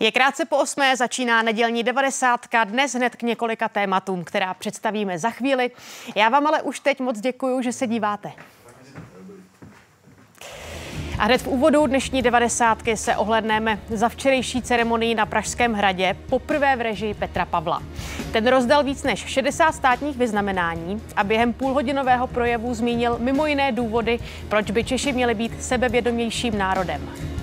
Je krátce po osmé, začíná nedělní devadesátka, dnes hned k několika tématům, která představíme za chvíli. Já vám ale už teď moc děkuju, že se díváte. A hned v úvodu dnešní devadesátky se ohledneme za včerejší ceremonii na Pražském hradě poprvé v režii Petra Pavla. Ten rozdal víc než 60 státních vyznamenání a během půlhodinového projevu zmínil mimo jiné důvody, proč by Češi měli být sebevědomějším národem.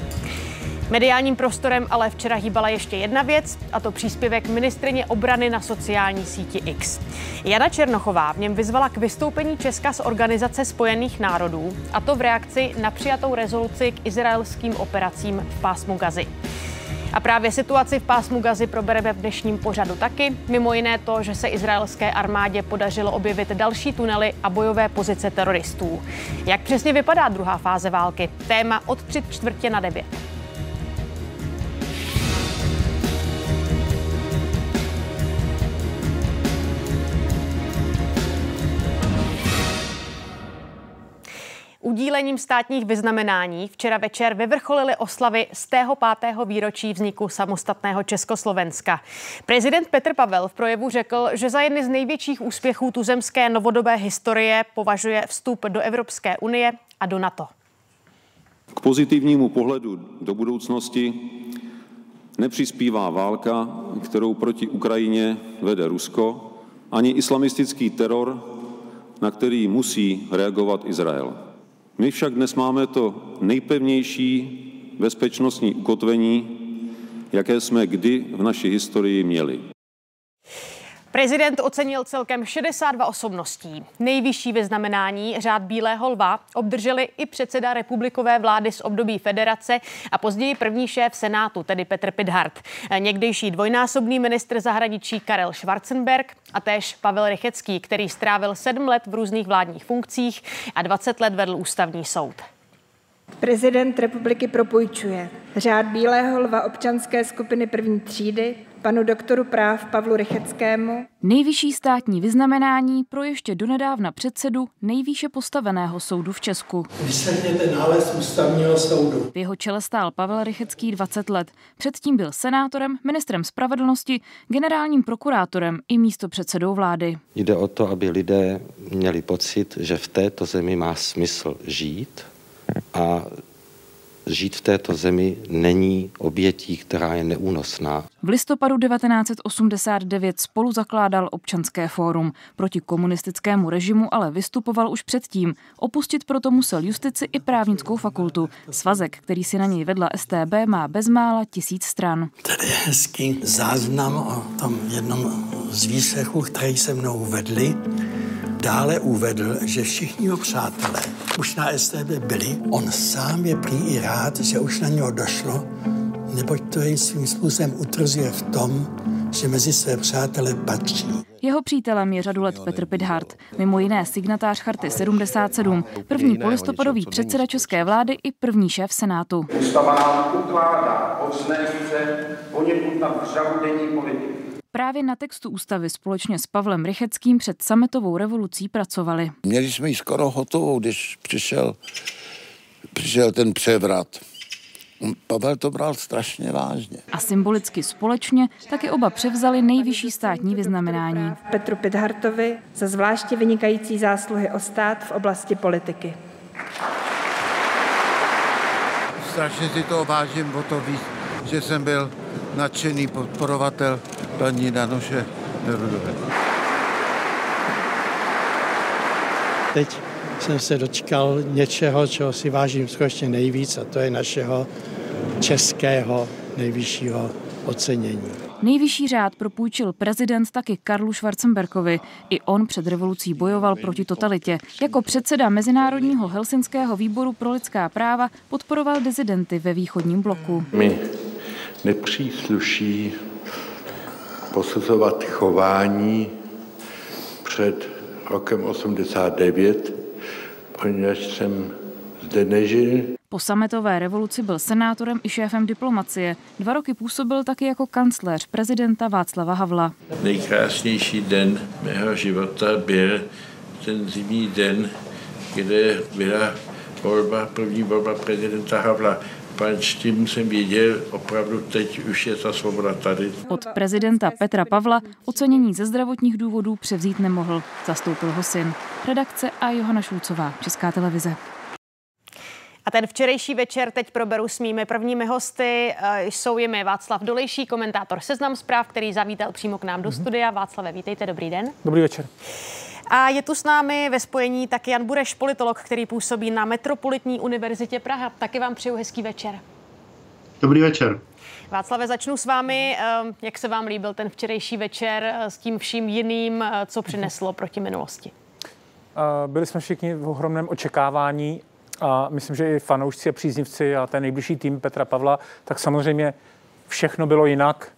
Mediálním prostorem ale včera hýbala ještě jedna věc, a to příspěvek ministrině obrany na sociální síti X. Jana Černochová v něm vyzvala k vystoupení Česka z Organizace spojených národů, a to v reakci na přijatou rezoluci k izraelským operacím v pásmu Gazy. A právě situaci v pásmu Gazy probereme v dnešním pořadu taky. Mimo jiné to, že se izraelské armádě podařilo objevit další tunely a bojové pozice teroristů. Jak přesně vypadá druhá fáze války? Téma od tři čtvrtě na devět. Udílením státních vyznamenání včera večer vyvrcholily oslavy z tého pátého výročí vzniku samostatného Československa. Prezident Petr Pavel v projevu řekl, že za jedny z největších úspěchů tuzemské novodobé historie považuje vstup do Evropské unie a do NATO. K pozitivnímu pohledu do budoucnosti nepřispívá válka, kterou proti Ukrajině vede Rusko, ani islamistický teror, na který musí reagovat Izrael. My však dnes máme to nejpevnější bezpečnostní ukotvení, jaké jsme kdy v naší historii měli. Prezident ocenil celkem 62 osobností. Nejvyšší vyznamenání řád Bílého lva obdrželi i předseda republikové vlády z období federace a později první šéf Senátu, tedy Petr Pidhart. Někdejší dvojnásobný ministr zahraničí Karel Schwarzenberg a též Pavel Rychecký, který strávil sedm let v různých vládních funkcích a 20 let vedl ústavní soud. Prezident republiky propůjčuje řád Bílého lva občanské skupiny první třídy panu doktoru práv Pavlu Rycheckému. Nejvyšší státní vyznamenání pro ještě donedávna předsedu nejvýše postaveného soudu v Česku. Vyslechněte nález ústavního soudu. V jeho čele stál Pavel Rychecký 20 let. Předtím byl senátorem, ministrem spravedlnosti, generálním prokurátorem i místo předsedou vlády. Jde o to, aby lidé měli pocit, že v této zemi má smysl žít a žít v této zemi není obětí, která je neúnosná. V listopadu 1989 spolu zakládal občanské fórum. Proti komunistickému režimu ale vystupoval už předtím. Opustit proto musel justici i právnickou fakultu. Svazek, který si na něj vedla STB, má bezmála tisíc stran. Tady je hezký záznam o tom jednom z výslechů, který se mnou vedli. Dále uvedl, že všichni jeho přátelé už na STB byli. On sám je prý i rád, že už na něho došlo, neboť to jej svým způsobem utrzuje v tom, že mezi své přátele patří. Jeho přítelem je řadu let Petr Pidhart, mimo jiné signatář Charty 77, první polistopadový předseda České vlády i první šéf Senátu. Ústava nám ukládá odznést se poněkud na denní politiky. Právě na textu ústavy společně s Pavlem Rycheckým před sametovou revolucí pracovali. Měli jsme ji skoro hotovou, když přišel, přišel ten převrat. Pavel to bral strašně vážně. A symbolicky společně taky oba převzali nejvyšší státní vyznamenání. Petru Pidhartovi za zvláště vynikající zásluhy o stát v oblasti politiky. Strašně si to vážím o to víc, že jsem byl nadšený podporovatel paní Danoše Nerudové. Teď jsem se dočkal něčeho, čeho si vážím skutečně nejvíc, a to je našeho českého nejvyššího ocenění. Nejvyšší řád propůjčil prezident taky Karlu Schwarzenberkovi. I on před revolucí bojoval proti totalitě. Jako předseda Mezinárodního Helsinského výboru pro lidská práva podporoval dizidenty ve východním bloku. Mi nepřísluší posuzovat chování před rokem 89, poněvadž jsem zde nežil. Po sametové revoluci byl senátorem i šéfem diplomacie. Dva roky působil taky jako kancléř prezidenta Václava Havla. Nejkrásnější den mého života byl ten zimní den, kde byla volba, první volba prezidenta Havla pač tím jsem věděl, opravdu teď už je ta svoboda tady. Od prezidenta Petra Pavla ocenění ze zdravotních důvodů převzít nemohl. Zastoupil ho syn. Redakce a Johana Šulcová, Česká televize. A ten včerejší večer teď proberu s mými prvními hosty. Eh, jsou jimi Václav Dolejší, komentátor Seznam zpráv, který zavítal přímo k nám do mhm. studia. Václave, vítejte, dobrý den. Dobrý večer. A je tu s námi ve spojení taky Jan Bureš, politolog, který působí na Metropolitní univerzitě Praha. Taky vám přeju hezký večer. Dobrý večer. Václave, začnu s vámi. Ehm, jak se vám líbil ten včerejší večer eh, s tím vším jiným, eh, co přineslo proti minulosti? Byli jsme všichni v ohromném očekávání a myslím, že i fanoušci a příznivci a ten nejbližší tým Petra Pavla, tak samozřejmě všechno bylo jinak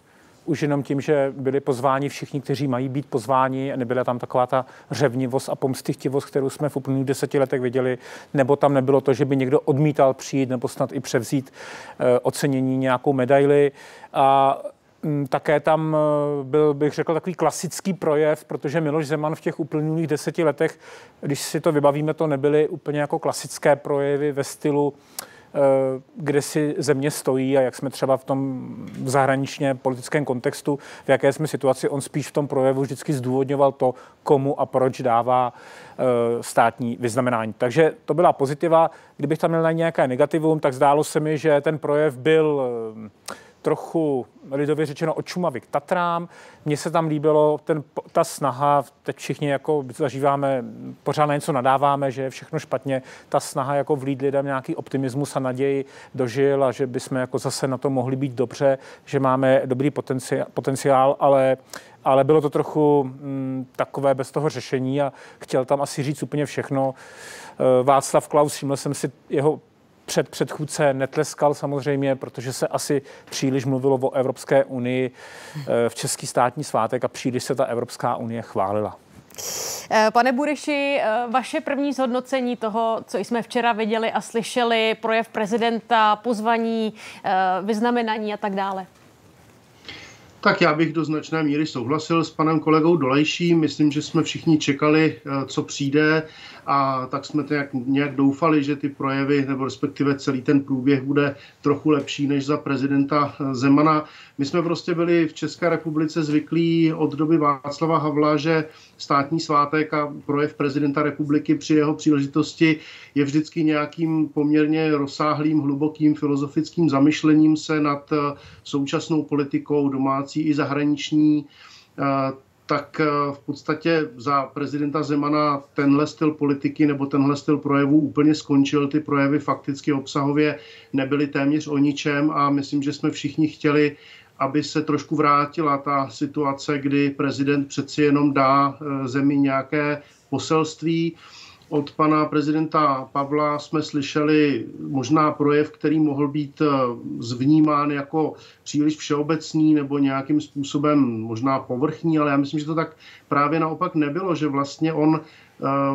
už jenom tím, že byli pozváni všichni, kteří mají být pozváni, nebyla tam taková ta řevnivost a pomstychtivost, kterou jsme v uplynulých deseti letech viděli, nebo tam nebylo to, že by někdo odmítal přijít nebo snad i převzít e, ocenění nějakou medaili. A mm, také tam e, byl, bych řekl, takový klasický projev, protože Miloš Zeman v těch uplynulých deseti letech, když si to vybavíme, to nebyly úplně jako klasické projevy ve stylu Eh, kde si země stojí a jak jsme třeba v tom zahraničně politickém kontextu, v jaké jsme situaci, on spíš v tom projevu vždycky zdůvodňoval to, komu a proč dává eh, státní vyznamenání. Takže to byla pozitiva. Kdybych tam měl na nějaké negativum, tak zdálo se mi, že ten projev byl eh, trochu lidově řečeno od Šumavy k Tatrám. Mně se tam líbilo ten, ta snaha, teď všichni jako zažíváme, pořád na něco nadáváme, že je všechno špatně, ta snaha jako vlít lidem nějaký optimismus a naději dožil a že bychom jako zase na to mohli být dobře, že máme dobrý potenciál, potenciál ale ale bylo to trochu mm, takové bez toho řešení a chtěl tam asi říct úplně všechno. Eh, Václav Klaus, všiml jsem si jeho před předchůdce netleskal samozřejmě, protože se asi příliš mluvilo o Evropské unii eh, v český státní svátek a příliš se ta Evropská unie chválila. Eh, pane Bureši, eh, vaše první zhodnocení toho, co jsme včera viděli a slyšeli, projev prezidenta, pozvaní, vyznamenání a tak dále. Tak já bych do značné míry souhlasil s panem kolegou Dolejším. Myslím, že jsme všichni čekali, co přijde a tak jsme to nějak, nějak doufali, že ty projevy, nebo respektive celý ten průběh bude trochu lepší než za prezidenta Zemana. My jsme prostě byli v České republice zvyklí od doby Václava Havla, že státní svátek a projev prezidenta republiky při jeho příležitosti je vždycky nějakým poměrně rozsáhlým, hlubokým filozofickým zamyšlením se nad současnou politikou domácí i zahraniční tak eh, v podstatě za prezidenta Zemana tenhle styl politiky nebo tenhle styl projevu úplně skončil. Ty projevy fakticky obsahově nebyly téměř o ničem a myslím, že jsme všichni chtěli, aby se trošku vrátila ta situace, kdy prezident přeci jenom dá eh, zemi nějaké poselství. Od pana prezidenta Pavla jsme slyšeli možná projev, který mohl být eh, zvnímán jako příliš všeobecný nebo nějakým způsobem možná povrchní, ale já myslím, že to tak právě naopak nebylo, že vlastně on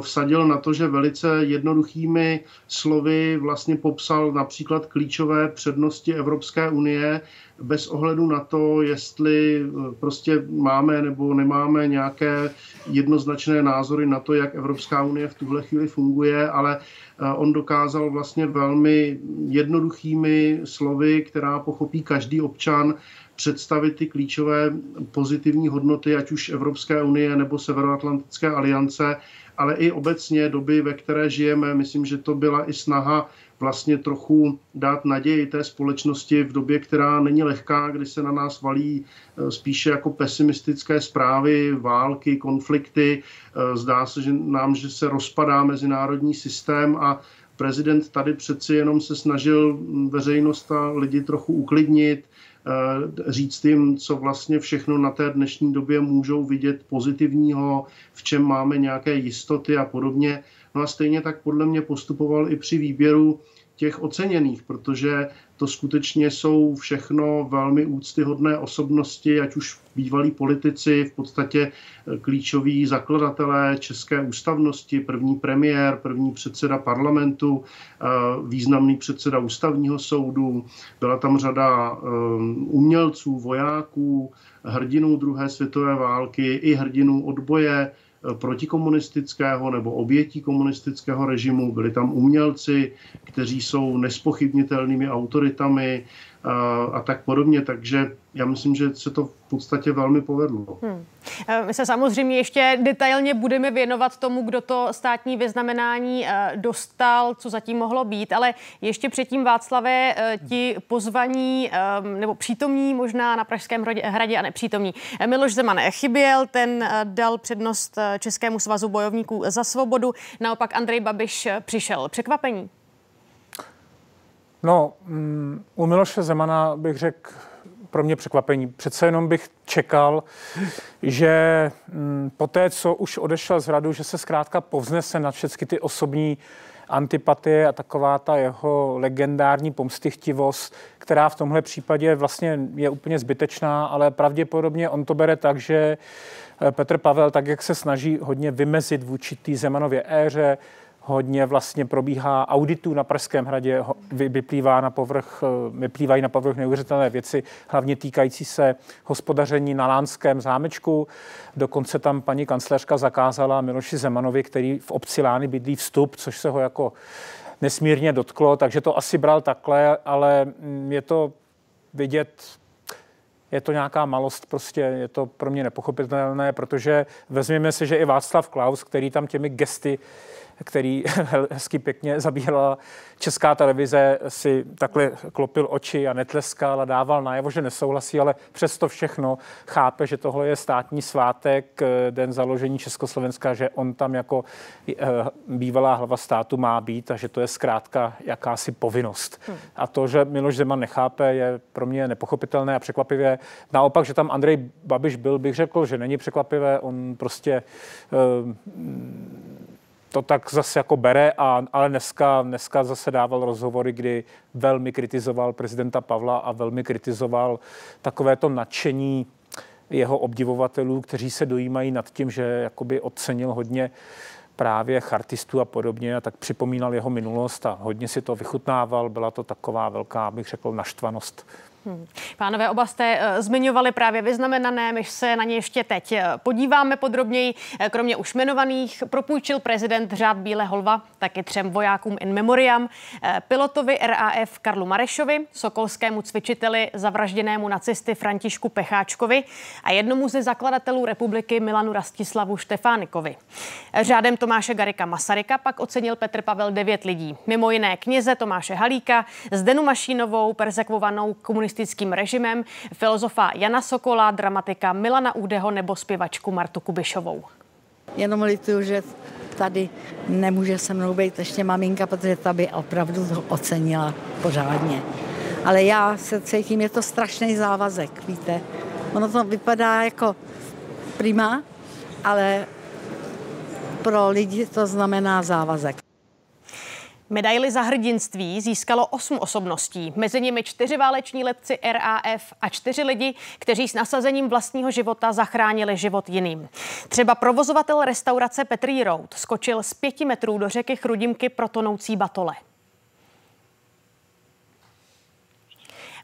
vsadil na to, že velice jednoduchými slovy vlastně popsal například klíčové přednosti Evropské unie bez ohledu na to, jestli eh, prostě máme nebo nemáme nějaké jednoznačné názory na to, jak Evropská unie v tuhle chvíli funguje, ale eh, on dokázal vlastně velmi jednoduchými slovy, která pochopí každý občan, představit ty klíčové pozitivní hodnoty, ať už Evropské unie nebo Severoatlantické aliance, ale i obecně doby, ve které žijeme. Myslím, že to byla i snaha vlastně trochu dát naději té společnosti v době, která není lehká, kdy se na nás valí eh, spíše jako pesimistické zprávy, války, konflikty. Eh, zdá se že nám, že se rozpadá mezinárodní systém a prezident tady přeci jenom se snažil veřejnost a lidi trochu uklidnit, říct jim, co vlastně všechno na té dnešní době můžou vidět pozitivního, v čem máme nějaké jistoty a podobně. No a stejně tak podle mě postupoval i při výběru těch oceněných, protože to skutečně jsou všechno velmi úctyhodné osobnosti, ať už bývalí politici, v podstatě eh, klíčoví zakladatelé české ústavnosti, první premiér, první předseda parlamentu, eh, významný předseda ústavního soudu, byla tam řada eh, umělců, vojáků, hrdinů druhé světové války i hrdinů odboje, protikomunistického nebo obětí komunistického režimu, byli tam umělci, kteří jsou nespochybnitelnými autoritami, a tak podobně. Takže já myslím, že se to v podstatě velmi povedlo. Hmm. My se samozřejmě ještě detailně budeme věnovat tomu, kdo to státní vyznamenání e, dostal, co zatím mohlo být, ale ještě předtím Václavé e, ti pozvaní nebo přítomní možná na Pražském hradě a nepřítomní. Miloš Zeman chyběl, ten dal přednost Českému svazu bojovníků za svobodu, naopak Andrej Babiš přišel. Překvapení? No, um, u Miloše Zemana bych řekl pro mě překvapení. Přece jenom bych čekal, že um, po té, co už odešel z radu, že se zkrátka povznese na všechny ty osobní antipatie a taková ta jeho legendární pomstychtivost, která v tomhle případě vlastně je úplně zbytečná, ale pravděpodobně on to bere tak, že eh, Petr Pavel, tak jak se snaží hodně vymezit vůči té Zemanově éře, hodně vlastně probíhá auditů na Pražském hradě, vyplývá na povrch, eh, vyplývají na povrch neuvěřitelné věci, hlavně týkající se hospodaření na Lánském zámečku. Dokonce tam paní kancléřka zakázala Miloši Zemanovi, který v obci Lány bydlí vstup, což se ho jako nesmírně dotklo, takže to asi bral takhle, ale mm, je to vidět je to nějaká malost, prostě je to pro mě nepochopitelné, protože vezměme si, že i Václav Klaus, který tam těmi gesty který hezky pěkně zabírala česká televize, si takhle klopil oči a netleskal a dával najevo, že nesouhlasí, ale přesto všechno chápe, že tohle je státní svátek, eh, den založení Československa, že on tam jako eh, bývalá hlava státu má být a že to je zkrátka jakási povinnost. Hmm. A to, že Miloš Zeman nechápe, je pro mě nepochopitelné a překvapivé. Naopak, že tam Andrej Babiš byl, bych řekl, že není překvapivé. On prostě uh, to tak zase jako bere, a, ale dneska, dneska zase dával rozhovory, kdy velmi kritizoval prezidenta Pavla a velmi kritizoval takové to nadšení jeho obdivovatelů, kteří se dojímají nad tím, že jakoby ocenil hodně právě chartistů a podobně a tak připomínal jeho minulost a hodně si to vychutnával. Byla to taková velká, bych řekl, naštvanost Hmm. Pánové, oba jste uh, zmiňovali právě vyznamenané, my se na ně ještě teď eh, podíváme podrobněji. Eh, kromě už jmenovaných propůjčil prezident řád Bílé holva taky třem vojákům in memoriam, pilotovi RAF Karlu Marešovi, sokolskému cvičiteli zavražděnému nacisty Františku Pecháčkovi a jednomu ze zakladatelů republiky Milanu Rastislavu Štefánikovi. Řádem Tomáše Garika Masaryka pak ocenil Petr Pavel devět lidí. Mimo jiné kněze Tomáše Halíka, Zdenu Mašínovou, persekvovanou komunistickým komunistickým režimem, filozofa Jana Sokola, dramatika Milana Údeho nebo zpěvačku Martu Kubišovou. Jenom lituju, že tady nemůže se mnou být ještě maminka, protože ta by opravdu to ocenila pořádně. Ale já se cítím, je to strašný závazek, víte. Ono to vypadá jako prima, ale pro lidi to znamená závazek. Medaily za hrdinství získalo osm osobností, mezi nimi čtyři váleční letci RAF a čtyři lidi, kteří s nasazením vlastního života zachránili život jiným. Třeba provozovatel restaurace Petrý Road skočil z pěti metrů do řeky Chrudimky pro tonoucí batole.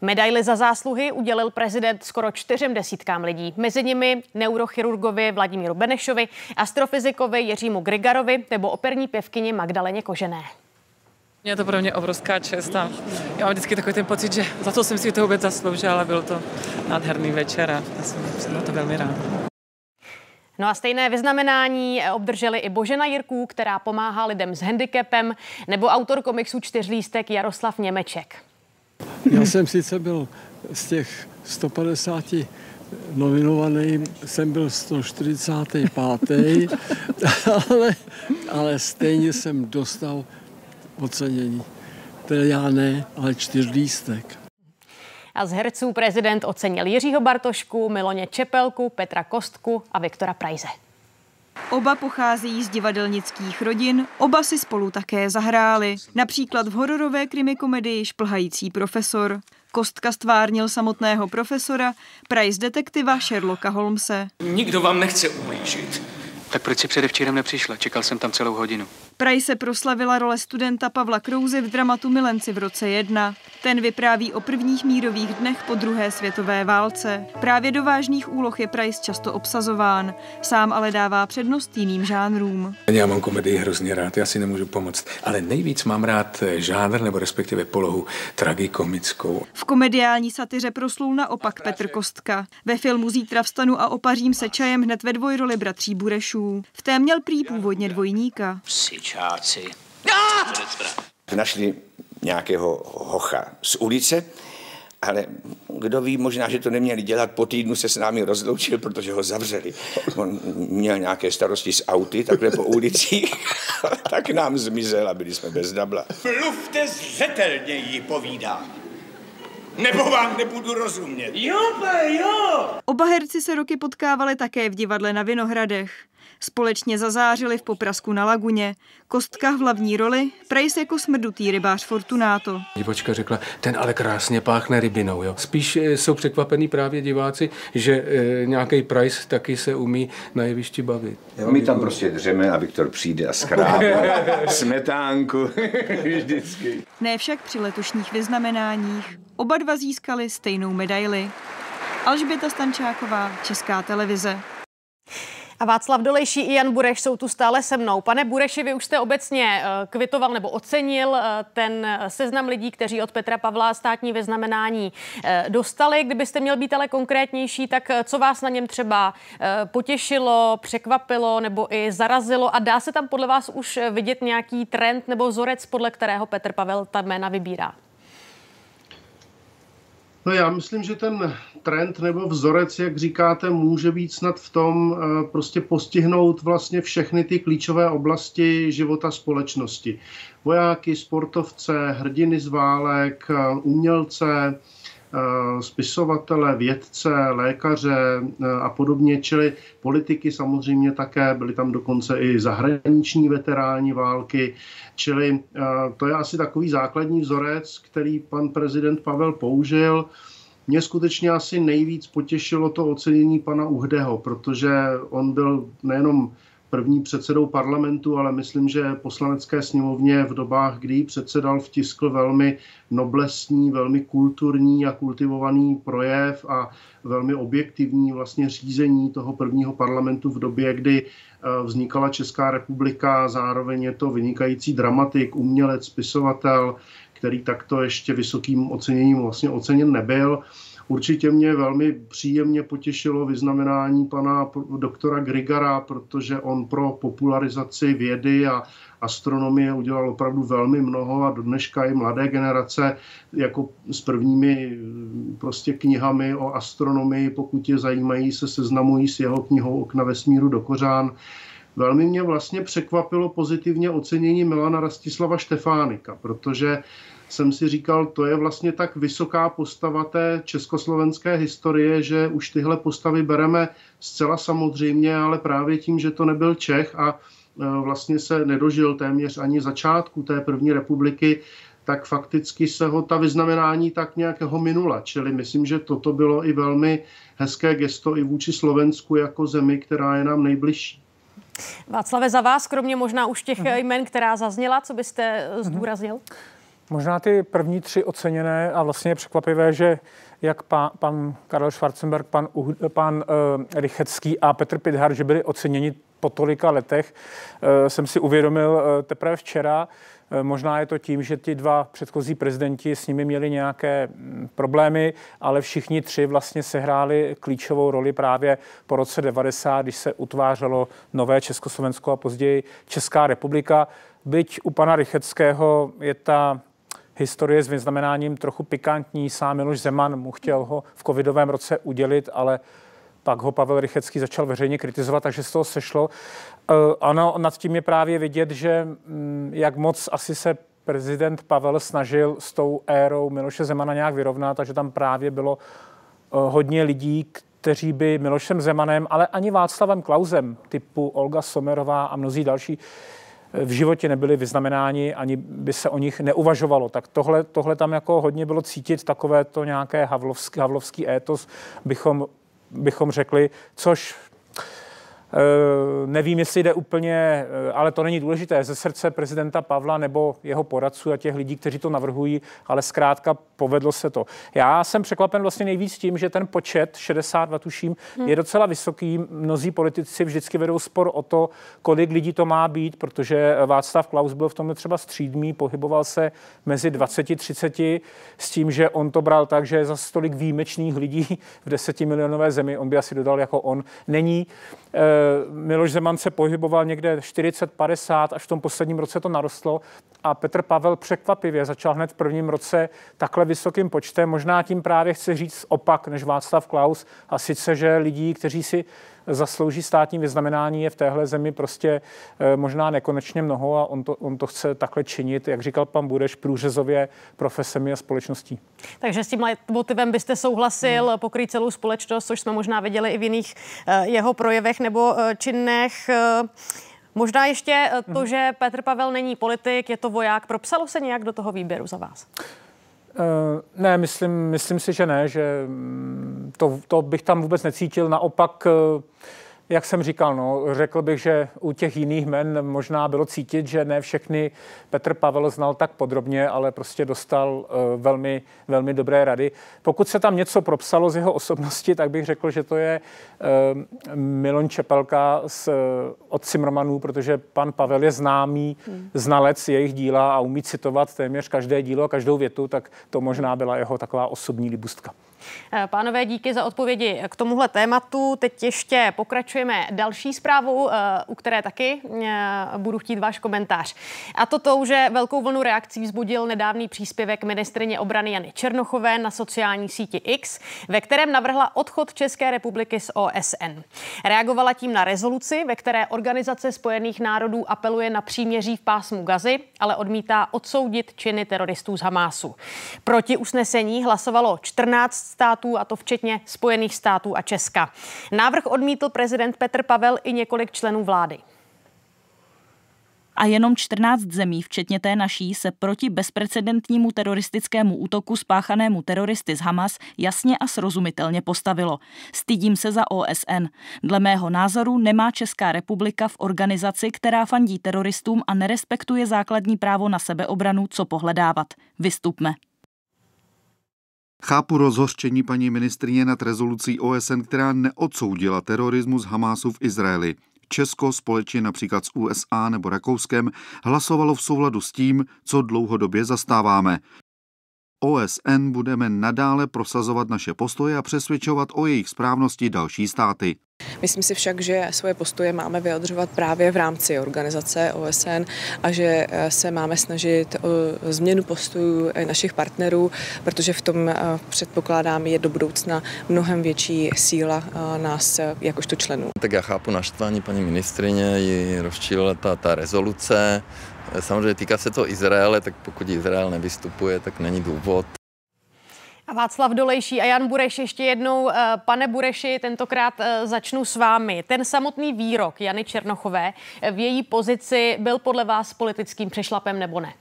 Medaily za zásluhy udělil prezident skoro čtyřem desítkám lidí. Mezi nimi neurochirurgovi Vladimíru Benešovi, astrofyzikovi Jiřímu Grigarovi nebo operní pěvkyni Magdaleně Kožené. Je to pro mě obrovská čest a já mám vždycky takový ten pocit, že za to jsem si to vůbec zasloužil, ale byl to nádherný večer a já jsem, jsem na to velmi rád. No a stejné vyznamenání obdrželi i Božena Jirků, která pomáhá lidem s handicapem, nebo autor komiksu Čtyřlístek Jaroslav Němeček. Já jsem sice byl z těch 150 nominovaný, jsem byl 145. ale, ale stejně jsem dostal ocenění. Tedy já ne, ale čtyřlístek. A z herců prezident ocenil Jiřího Bartošku, Miloně Čepelku, Petra Kostku a Viktora Prajze. Oba pochází z divadelnických rodin, oba si spolu také zahráli. Například v hororové krimi komedii Šplhající profesor. Kostka stvárnil samotného profesora, Price detektiva Sherlocka Holmese. Nikdo vám nechce ublížit. Tak proč si předevčírem nepřišla? Čekal jsem tam celou hodinu. Praj se proslavila role studenta Pavla Krouzy v dramatu Milenci v roce 1. Ten vypráví o prvních mírových dnech po druhé světové válce. Právě do vážných úloh je Price často obsazován, sám ale dává přednost jiným žánrům. Já mám komedii hrozně rád, já si nemůžu pomoct, ale nejvíc mám rád žánr nebo respektive polohu tragikomickou. V komediální satyře proslul naopak Petr Kostka. Ve filmu Zítra vstanu a opařím se čajem hned ve dvojroli bratří Burešů. V té měl prý původně dvojníka. Sičáci. Našli nějakého hocha z ulice, ale kdo ví, možná, že to neměli dělat, po týdnu se s námi rozloučil, protože ho zavřeli. On měl nějaké starosti s auty, takhle po ulicích, tak nám zmizel a byli jsme bez dabla. Mluvte zřetelněji, povídá. Nebo vám nebudu rozumět. Jo, jo. Oba herci se roky potkávali také v divadle na Vinohradech. Společně zazářili v Poprasku na Laguně. Kostka v hlavní roli, Price jako smrdutý rybář Fortunato. Divočka řekla, ten ale krásně páchne rybinou. Jo. Spíš eh, jsou překvapení právě diváci, že e, nějaký Price taky se umí na jevišti bavit. Jo, my tam prostě dřeme a Viktor přijde a schrábe smetánku vždycky. Ne však při letošních vyznamenáních. Oba dva získali stejnou medaili. Alžběta Stančáková, Česká televize. A Václav Dolejší i Jan Bureš jsou tu stále se mnou. Pane Bureši, vy už jste obecně eh, kvitoval nebo ocenil eh, ten seznam lidí, kteří od Petra Pavla státní vyznamenání eh, dostali. Kdybyste měl být ale konkrétnější, tak co vás na něm třeba potěšilo, překvapilo nebo i zarazilo a dá se tam podle vás už vidět nějaký trend nebo vzorec, podle kterého Petr Pavel ta jména vybírá? No já myslím, že ten trend nebo vzorec, jak říkáte, může být snad v tom eh, prostě postihnout vlastně všechny ty klíčové oblasti života společnosti. Vojáky, sportovce, hrdiny z válek, eh, umělce, spisovatele, vědce, lékaře a podobně, čili politiky samozřejmě také, byli tam dokonce i zahraniční veteráni války, čili to je asi takový základní vzorec, který pan prezident Pavel použil. Mě skutečně asi nejvíc potěšilo to ocenění pana Uhdeho, protože on byl nejenom první předsedou parlamentu, ale myslím, že poslanecké sněmovně v dobách, kdy předsedal, vtiskl velmi noblesní, velmi kulturní a kultivovaný projev a velmi objektivní vlastně řízení toho prvního parlamentu v době, kdy eh, vznikala Česká republika, zároveň je to vynikající dramatik, umělec, spisovatel, který takto ještě vysokým oceněním vlastně oceněn nebyl. Určitě mě velmi příjemně potěšilo vyznamenání pana doktora Grigara, protože on pro popularizaci vědy a astronomie udělal opravdu velmi mnoho a do dneška i mladé generace jako s prvními prostě knihami o astronomii, pokud je zajímají, se seznamují s jeho knihou Okna vesmíru do kořán. Velmi mě vlastně překvapilo pozitivně ocenění Milana Rastislava Štefánika, protože jsem si říkal, to je vlastně tak vysoká postava té československé historie, že už tyhle postavy bereme zcela samozřejmě, ale právě tím, že to nebyl Čech a e, vlastně se nedožil téměř ani začátku té první republiky, tak fakticky se ho ta vyznamenání tak nějak ho minula. Čili myslím, že toto bylo i velmi hezké gesto i vůči Slovensku jako zemi, která je nám nejbližší. Václave, za vás, kromě možná už těch mhm. jmen, která zazněla, co byste zdůraznil? Mhm. Možná ty první tři oceněné a vlastně je překvapivé, že jak pan, pan Karel Schwarzenberg, pan, uh, pan uh, Rychecký a Petr Pidhar, že byli oceněni po tolika letech, uh, jsem si uvědomil uh, teprve včera. Možná je to tím, že ti dva předchozí prezidenti s nimi měli nějaké mm, problémy, ale všichni tři vlastně sehráli klíčovou roli právě po roce 90, když se utvářelo nové Československo a později Česká republika. Byť u pana Rycheckého je ta historie s vyznamenáním trochu pikantní. Sám Miloš Zeman mu chtěl ho v covidovém roce udělit, ale pak ho Pavel Rychecký začal veřejně kritizovat, takže z toho sešlo. Eh, ano, nad tím je právě vidět, že mm, jak moc asi se prezident Pavel snažil s tou érou Miloše Zemana nějak vyrovnat, takže tam právě bylo eh, hodně lidí, kteří by Milošem Zemanem, ale ani Václavem Klausem, typu Olga Somerová a mnozí další, v životě nebyli vyznamenáni, ani by se o nich neuvažovalo. Tak tohle, tohle tam jako hodně bylo cítit, takové to nějaké havlovský, havlovský étos, bychom, bychom řekli, což nevím, jestli jde úplně, eh, ale to není důležité, ze srdce prezidenta Pavla nebo jeho poradců a těch lidí, kteří to navrhují, ale zkrátka povedlo se to. Já jsem překvapen vlastně nejvíc tím, že ten počet 62 tuším hmm. je docela vysoký. Mnozí politici vždycky vedou spor o to, kolik lidí to má být, protože Václav Klaus byl v tomhle třeba střídmý, pohyboval se mezi 20-30 s tím, že on to bral tak, že za stolik výjimečných lidí v desetimilionové zemi, on by asi dodal jako on, není. Eh, Miloš Zeman se pohyboval někde 40-50, až v tom posledním roce to narostlo a Petr Pavel překvapivě začal hned v prvním roce takhle vysokým počtem. Možná tím právě chci říct opak než Václav Klaus a sice, že lidí, kteří si zaslouží státní vyznamenání, je v téhle zemi prostě eh, možná nekonečně mnoho a on to, on to chce takhle činit, jak říkal pan Budeš, průřezově profesemi a společností. Takže s tím motivem byste souhlasil hmm. pokrýt celou společnost, což jsme možná viděli i v jiných eh, jeho projevech nebo eh, činech. Možná ještě to, hmm. že Petr Pavel není politik, je to voják. Propsalo se nějak do toho výběru za vás? Ne, myslím, myslím si, že ne, že mm, to, to bych tam vůbec necítil. Naopak jak jsem říkal, no, řekl bych, že u těch jiných men možná bylo cítit, že ne všechny Petr Pavel znal tak podrobně, ale prostě dostal uh, velmi, velmi dobré rady. Pokud se tam něco propsalo z jeho osobnosti, tak bych řekl, že to je uh, Milon Čepelka z, uh, od Cimrmanů, protože pan Pavel je známý hmm. znalec jejich díla a umí citovat téměř každé dílo a každou větu, tak to možná byla jeho taková osobní libustka. Eh, pánové, díky za odpovědi k tomuhle tématu. Teď ještě pokračujeme další zprávou, eh, u které taky eh, budu chtít váš komentář. A to to, že velkou vlnu reakcí vzbudil nedávný příspěvek ministrině obrany Jany Černochové na sociální síti X, ve kterém navrhla odchod České republiky z OSN. Reagovala tím na rezoluci, ve které Organizace spojených národů apeluje na příměří v pásmu Gazy, ale odmítá odsoudit činy teroristů z Hamásu. Proti usnesení hlasovalo 14 států, a to včetně Spojených států a Česka. Návrh odmítl prezident Petr Pavel i několik členů vlády a jenom 14 zemí, včetně té naší, se proti bezprecedentnímu teroristickému útoku spáchanému teroristy z Hamas jasně a srozumitelně postavilo. Stydím se za OSN. Dle mého názoru nemá Česká republika v organizaci, která fandí teroristům a nerespektuje základní právo na sebeobranu, co pohledávat. Vystupme. Chápu rozhořčení paní ministrině nad rezolucí OSN, která neodsoudila terorismus Hamásu v Izraeli. Česko společně například s USA nebo Rakouskem hlasovalo v souladu s tím, co dlouhodobě zastáváme. OSN budeme nadále prosazovat naše postoje a přesvědčovat o jejich správnosti další státy. Myslím si však, že svoje postoje máme vyjadřovat právě v rámci organizace OSN a že eh, se máme snažit o změnu postojů našich partnerů, protože v tom eh, předpokládám je do budoucna mnohem větší síla eh, nás jakožto členů. Tak já chápu naštvání paní ministrině, ji rozčílila ta, ta rezoluce, Samozřejmě týká se to Izraele, tak pokud Izrael nevystupuje, tak není důvod. A Václav Dolejší a Jan Bureš ještě jednou. Eh, pane Bureši, tentokrát eh, začnu s vámi. Ten samotný výrok Jany Černochové v její pozici byl podle vás politickým přešlapem nebo ne?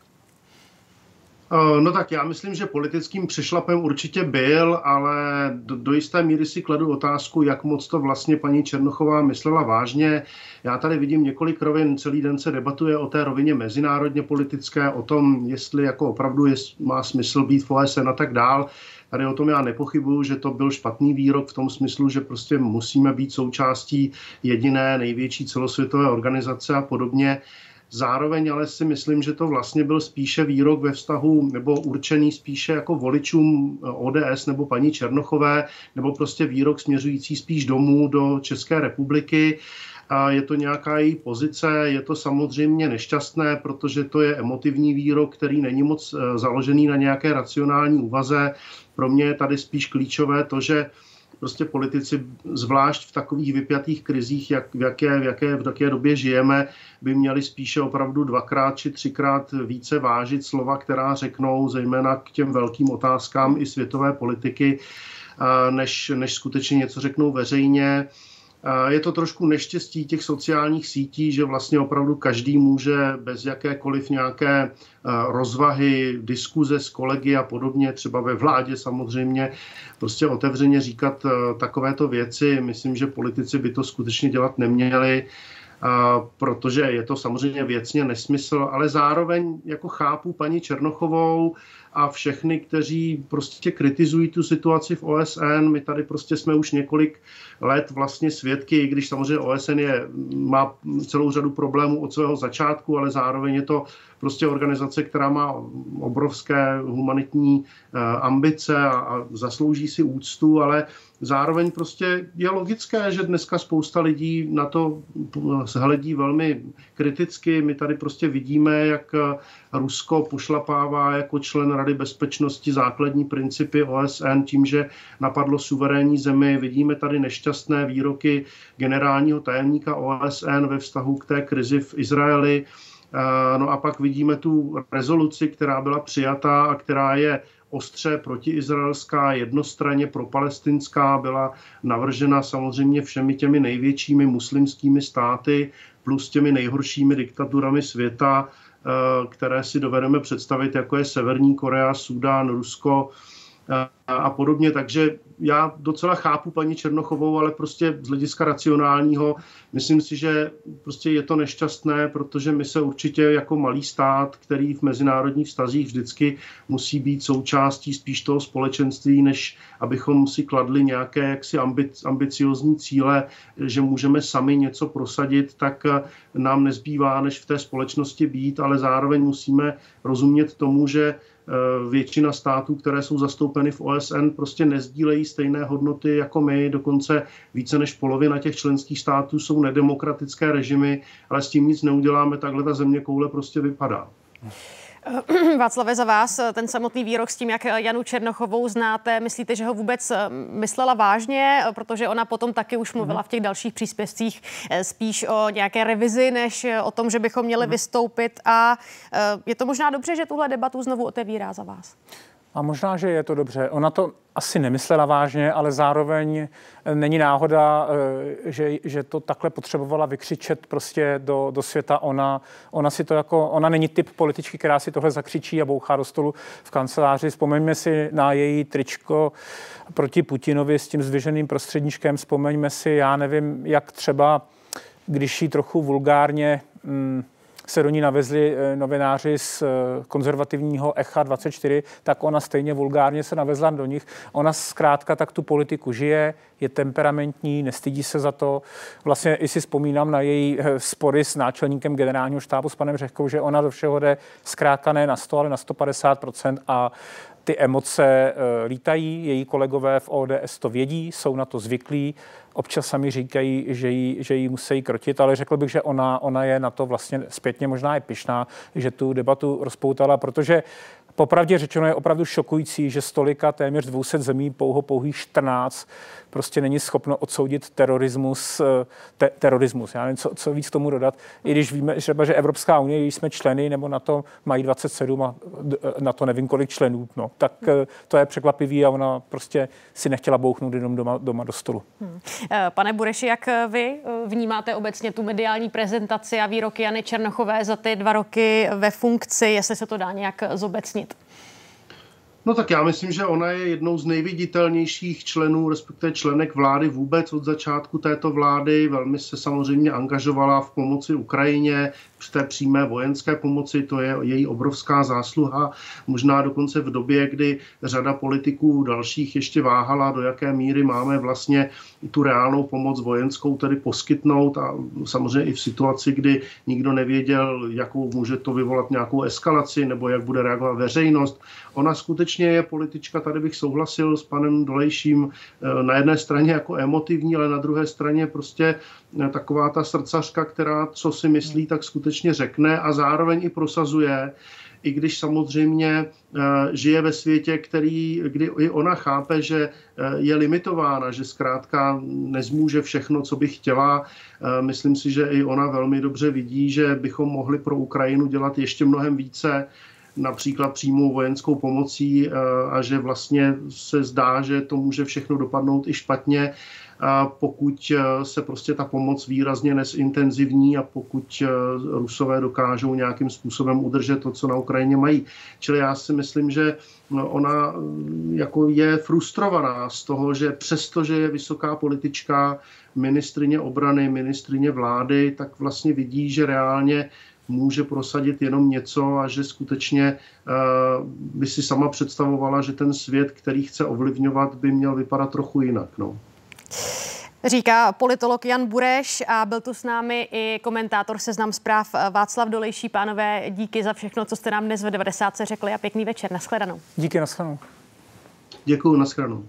Eh, no tak já myslím, že politickým přešlapem určitě byl, ale do, do jisté míry si kladu otázku, jak moc to vlastně paní Černochová myslela vážně. Já tady vidím několik rovin, celý den se debatuje o té rovině mezinárodně politické, o tom, jestli jako opravdu je, má smysl být v OSN a tak dál. Tady o tom já nepochybuju, že to byl špatný výrok v tom smyslu, že prostě musíme být součástí jediné největší celosvětové organizace a podobně. Zároveň ale si myslím, že to vlastně byl spíše výrok ve vztahu nebo určený spíše jako voličům ODS nebo paní Černochové, nebo prostě výrok směřující spíš domů do České republiky. A je to nějaká její pozice, je to samozřejmě nešťastné, protože to je emotivní výrok, který není moc eh, založený na nějaké racionální úvaze. Pro mě je tady spíš klíčové to, že prostě politici, zvlášť v takových vypjatých krizích, jak, v, jaké, v, jaké, v jaké době žijeme, by měli spíše opravdu dvakrát či třikrát více vážit slova, která řeknou zejména k těm velkým otázkám i světové politiky, než, než skutečně něco řeknou veřejně. Je to trošku neštěstí těch sociálních sítí, že vlastně opravdu každý může bez jakékoliv nějaké rozvahy, diskuze s kolegy a podobně, třeba ve vládě samozřejmě, prostě otevřeně říkat takovéto věci. Myslím, že politici by to skutečně dělat neměli protože je to samozřejmě věcně nesmysl, ale zároveň jako chápu paní Černochovou a všechny, kteří prostě kritizují tu situaci v OSN. My tady prostě jsme už několik let vlastně svědky, i když samozřejmě OSN je, má celou řadu problémů od svého začátku, ale zároveň je to prostě organizace, která má obrovské humanitní eh, ambice a, a zaslouží si úctu, ale zároveň prostě je logické, že dneska spousta lidí na to hledí velmi kriticky. My tady prostě vidíme, jak Rusko pošlapává jako člen Rady bezpečnosti základní principy OSN tím, že napadlo suverénní zemi. Vidíme tady nešťastné výroky generálního tajemníka OSN ve vztahu k té krizi v Izraeli. Eh, no a pak vidíme tu rezoluci, která byla přijatá a která je ostře protiizraelská, jednostranně propalestinská, byla navržena samozřejmě všemi těmi největšími muslimskými státy plus těmi nejhoršími diktaturami světa, eh, které si dovedeme představit, jako je Severní Korea, Súdán, Rusko, a podobně. Takže já docela chápu paní Černochovou, ale prostě z hlediska racionálního myslím si, že prostě je to nešťastné, protože my se určitě jako malý stát, který v mezinárodních vztazích vždycky musí být součástí spíš toho společenství, než abychom si kladli nějaké jaksi ambic, ambiciozní cíle, že můžeme sami něco prosadit, tak nám nezbývá, než v té společnosti být, ale zároveň musíme rozumět tomu, že Eh, většina států, které jsou zastoupeny v OSN, prostě nezdílejí stejné hodnoty jako my. Dokonce více než polovina těch členských států jsou nedemokratické režimy, ale s tím nic neuděláme, takhle ta země koule prostě vypadá. Václave, za vás ten samotný výrok s tím, jak Janu Černochovou znáte, myslíte, že ho vůbec eh, myslela vážně, protože ona potom taky už mluvila v těch dalších příspěvcích eh, spíš o nějaké revizi, než o tom, že bychom měli vystoupit. A eh, je to možná dobře, že tuhle debatu znovu otevírá za vás? A možná, že je to dobře. Ona to asi nemyslela vážně, ale zároveň není náhoda, eh, že, že to takhle potřebovala vykřičet prostě do, do světa. Ona, ona si to jako, ona není typ političky, která si tohle zakřičí a bouchá do stolu v kanceláři. Vzpomeňme si na její tričko proti Putinovi s tím zvěženým prostředníčkem. Vzpomeňme si, já nevím, jak třeba, když jí trochu vulgárně mm, se do ní navezli eh, novináři z eh, konzervativního Echa 24, tak ona stejně vulgárně se navezla do nich. Ona zkrátka tak tu politiku žije, je temperamentní, nestydí se za to. Vlastně i si vzpomínám na její eh, spory s náčelníkem generálního štábu, s panem Řehkou, že ona do všeho jde zkrátka ne na 100, ale na 150% a ty emoce lítají, její kolegové v ODS to vědí, jsou na to zvyklí občas sami říkají, že ji, že ji musí krotit, ale řekl bych, že ona, ona je na to vlastně zpětně možná je pišná, že tu debatu rozpoutala, protože Popravdě řečeno je opravdu šokující, že stolika téměř 200 zemí, pouho pouhých 14, prostě není schopno odsoudit terorismus. Eh, te, terorismus. Já nevím, co, co víc tomu dodat. I když víme třeba, že Evropská unie, když jsme členy, nebo na to mají 27 a na to nevím kolik členů, no, tak eh, to je překvapivý a ona prostě si nechtěla bouchnout jenom doma, doma do stolu. Hmm. Eh, pane Bureši, jak vy vnímáte obecně tu mediální prezentaci a výroky Jany Černochové za ty dva roky ve funkci, jestli se to dá nějak zobecnit? No tak já myslím, že ona je jednou z nejviditelnějších členů, respektive členek vlády vůbec od začátku této vlády. Velmi se samozřejmě angažovala v pomoci Ukrajině, v té přímé vojenské pomoci, to je její obrovská zásluha. Možná dokonce v době, kdy řada politiků dalších ještě váhala, do jaké míry máme vlastně tu reálnou pomoc vojenskou tedy poskytnout a samozřejmě i v situaci, kdy nikdo nevěděl, jakou může to vyvolat nějakou eskalaci nebo jak bude reagovat veřejnost. Ona skutečně je politička, tady bych souhlasil s panem Dolejším, eh, na jedné straně jako emotivní, ale na druhé straně prostě eh, taková ta srdcařka, která co si myslí, tak skutečně řekne a zároveň i prosazuje i když samozřejmě eh, žije ve světě, který, kdy i ona chápe, že je limitována, že zkrátka nezmůže všechno, co by chtěla. Myslím si, že i ona velmi dobře vidí, že bychom mohli pro Ukrajinu dělat ještě mnohem více například přímou vojenskou pomocí eh, a že vlastně se zdá, že to může všechno dopadnout i špatně. pokud se prostě ta pomoc výrazně nesintenzivní a pokud Rusové dokážou nějakým způsobem udržet to, co na Ukrajině mají. Čili já si myslím, že no, ona jako je frustrovaná z toho, že přestože je vysoká politička, ministrině obrany, ministrině vlády, tak vlastně vidí, že reálně může prosadit jenom něco a že skutečně uh, by si sama představovala, že ten svět, který chce ovlivňovat, by měl vypadat trochu jinak. No. Říká politolog Jan Bureš a byl tu s námi i komentátor Seznam zpráv Václav Dolejší. Pánové, díky za všechno, co jste nám dnes v 90. řekli a pěkný večer. Naschledanou. Díky, naschledanou. Děkuji, naschledanou.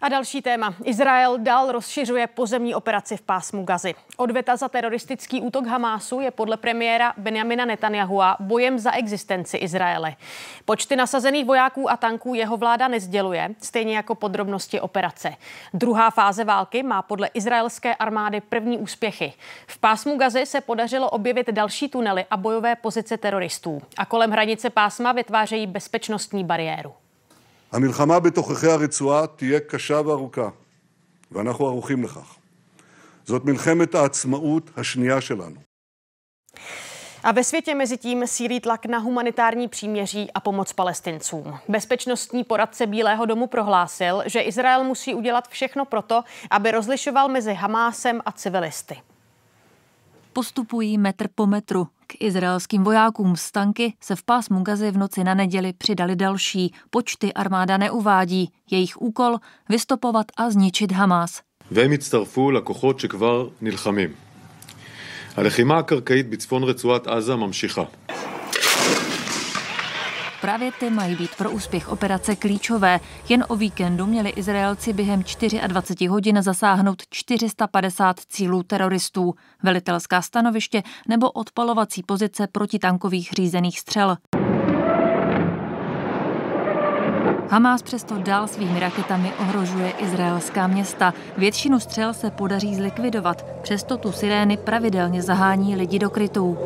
A další téma. Izrael dál rozšiřuje pozemní operaci v pásmu Gazy. Odveta za teroristický útok Hamásu je podle premiéra Benjamina Netanyahua bojem za existenci Izraele. Počty nasazených vojáků a tanků jeho vláda nezděluje, stejně jako podrobnosti operace. Druhá fáze války má podle izraelské armády první úspěchy. V pásmu Gazy se podařilo objevit další tunely a bojové pozice teroristů. A kolem hranice pásma vytvářejí bezpečnostní bariéru. המלחמה בתוככי הרצועה תהיה קשה וארוכה, ואנחנו ערוכים לכך. זאת מלחמת העצמאות השנייה שלנו. A ve světě mezi tím sílí tlak na humanitární příměří a pomoc palestincům. Bezpečnostní poradce Bílého domu prohlásil, že Izrael musí udělat všechno proto, aby rozlišoval mezi Hamásem a civilisty. Postupují metr po metru. K izraelským vojákům z tanky se v pásmu Gazy v noci na neděli přidali další. Počty armáda neuvádí. Jejich úkol vystopovat a zničit Hamas. והם הצטרפו לכוחות שכבר נלחמים. הלחימה הקרקעית בצפון רצועת עזה ממשיכה. Právě ty mají být pro úspěch operace klíčové. Jen o víkendu měli Izraelci během 24 hodin zasáhnout 450 cílů teroristů, velitelská stanoviště nebo odpalovací pozice protitankových řízených střel. Hamás přesto dál svými raketami ohrožuje izraelská města. Většinu střel se podaří zlikvidovat, přesto tu sirény pravidelně zahání lidi do krytů.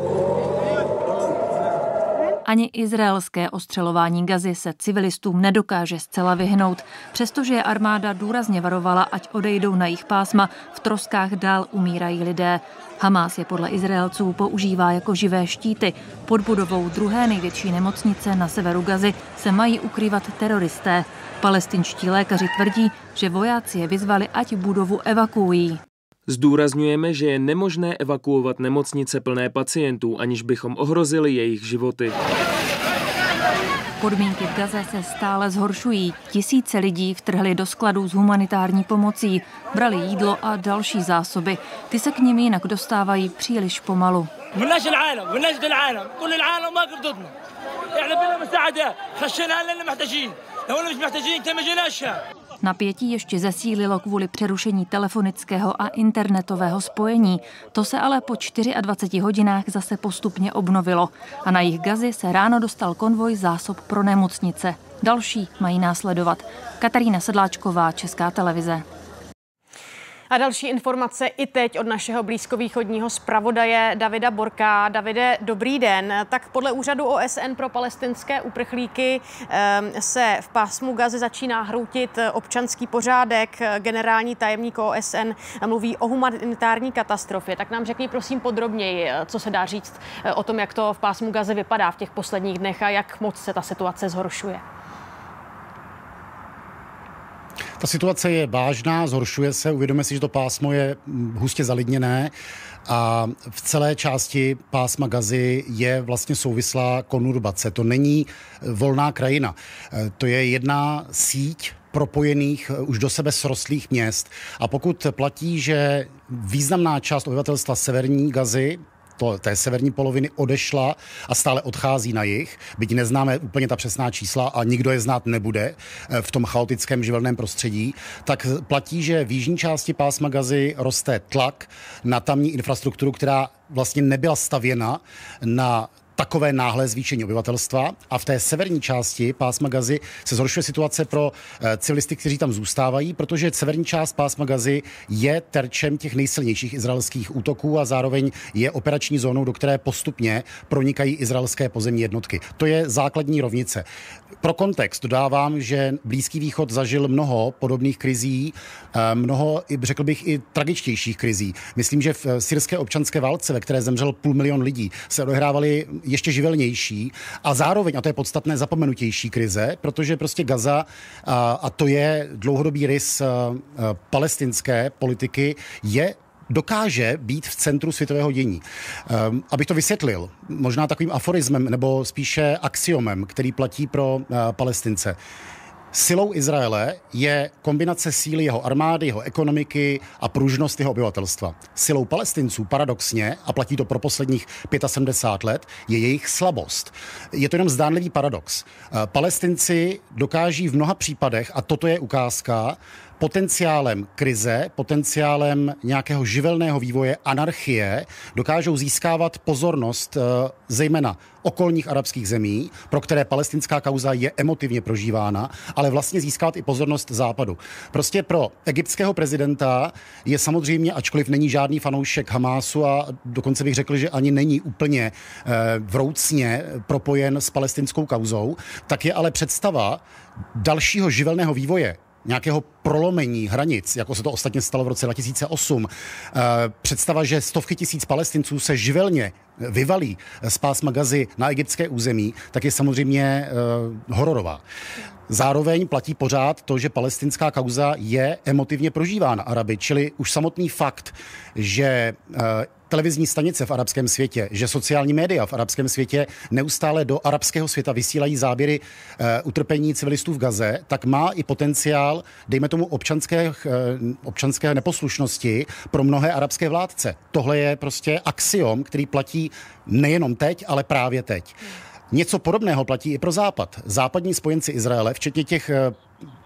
Ani izraelské ostřelování gazy se civilistům nedokáže zcela vyhnout, přestože je armáda důrazně varovala, ať odejdou na jejich pásma, v troskách dál umírají lidé. Hamás je podle Izraelců používá jako živé štíty. Pod budovou druhé největší nemocnice na severu Gazy se mají ukrývat teroristé. Palestinští lékaři tvrdí, že vojáci je vyzvali, ať budovu evakuují. Zdůrazňujeme, že je nemožné evakuovat nemocnice plné pacientů, aniž bychom ohrozili jejich životy. Podmínky v Gaze se stále zhoršují. Tisíce lidí vtrhli do skladů s humanitární pomocí, brali jídlo a další zásoby. Ty se k nim jinak dostávají příliš pomalu. Napětí ještě zesílilo kvůli přerušení telefonického a internetového spojení. To se ale po 24 hodinách zase postupně obnovilo. A na jich gazy se ráno dostal konvoj zásob pro nemocnice. Další mají následovat. Katarína Sedláčková, Česká televize. A další informace i teď od našeho blízkovýchodního zpravodaje Davida Borka. Davide, dobrý den. Tak podle úřadu OSN pro palestinské uprchlíky ehm, se v pásmu Gazy začíná hroutit občanský pořádek. Generální tajemník OSN mluví o humanitární katastrofě. Tak nám řekni prosím podrobněji, co se dá říct o tom, jak to v pásmu Gazy vypadá v těch posledních dnech a jak moc se ta situace zhoršuje. Ta situace je vážná, zhoršuje se, uvědomíme si, že to pásmo je hustě zalidněné a v celé části pásma Gazy je vlastně souvislá konurbace. To není volná krajina. To je jedna síť propojených už do sebe srostlých měst. A pokud platí, že významná část obyvatelstva severní Gazy, to, té severní poloviny odešla a stále odchází na jich, byť neznáme úplně ta přesná čísla a nikdo je znát nebude eh, v tom chaotickém živelném prostředí, tak platí, že v jižní části pásma Gazy roste tlak na tamní infrastrukturu, která vlastně nebyla stavěna na takové náhlé zvýšení obyvatelstva a v té severní části pásma Gazy se zhoršuje situace pro eh, civilisty, kteří tam zůstávají, protože severní část pásma Gazy je terčem těch nejsilnějších izraelských útoků a zároveň je operační zónou, do které postupně pronikají izraelské pozemní jednotky. To je základní rovnice. Pro kontext dodávám, že Blízký východ zažil mnoho podobných krizí, eh, mnoho, řekl bych, i tragičtějších krizí. Myslím, že v syrské občanské válce, ve které zemřel půl milion lidí, se odehrávaly ještě živelnější a zároveň, a to je podstatné, zapomenutější krize, protože prostě Gaza, a, a to je dlouhodobý rys a, a, palestinské politiky, je dokáže být v centru světového dění. Um, abych to vysvětlil, možná takovým aforismem nebo spíše axiomem, který platí pro uh, Palestince. Silou Izraele je kombinace síly jeho armády, jeho ekonomiky a pružnost jeho obyvatelstva. Silou palestinců paradoxně, a platí to pro posledních 75 let, je jejich slabost. Je to jenom zdánlivý paradox. Palestinci dokáží v mnoha případech, a toto je ukázka, potenciálem krize, potenciálem nějakého živelného vývoje, anarchie, dokážou získávat pozornost eh, zejména okolních arabských zemí, pro které palestinská kauza je emotivně prožívána, ale vlastně získávat i pozornost západu. Prostě pro egyptského prezidenta je samozřejmě, ačkoliv není žádný fanoušek Hamásu a dokonce bych řekl, že ani není úplně eh, vroucně propojen s palestinskou kauzou, tak je ale představa dalšího živelného vývoje nějakého prolomení hranic, jako se to ostatně stalo v roce 2008, eh, představa, že stovky tisíc palestinců se živelně vyvalí z pásma Gazy na egyptské území, tak je samozřejmě eh, hororová. Zároveň platí pořád to, že palestinská kauza je emotivně prožívána Araby, čili už samotný fakt, že eh, televizní stanice v arabském světě, že sociální média v arabském světě neustále do arabského světa vysílají záběry uh, utrpení civilistů v Gaze, tak má i potenciál, dejme tomu, občanské, uh, občanské neposlušnosti pro mnohé arabské vládce. Tohle je prostě axiom, který platí nejenom teď, ale právě teď. Něco podobného platí i pro Západ. Západní spojenci Izraele, včetně těch eh,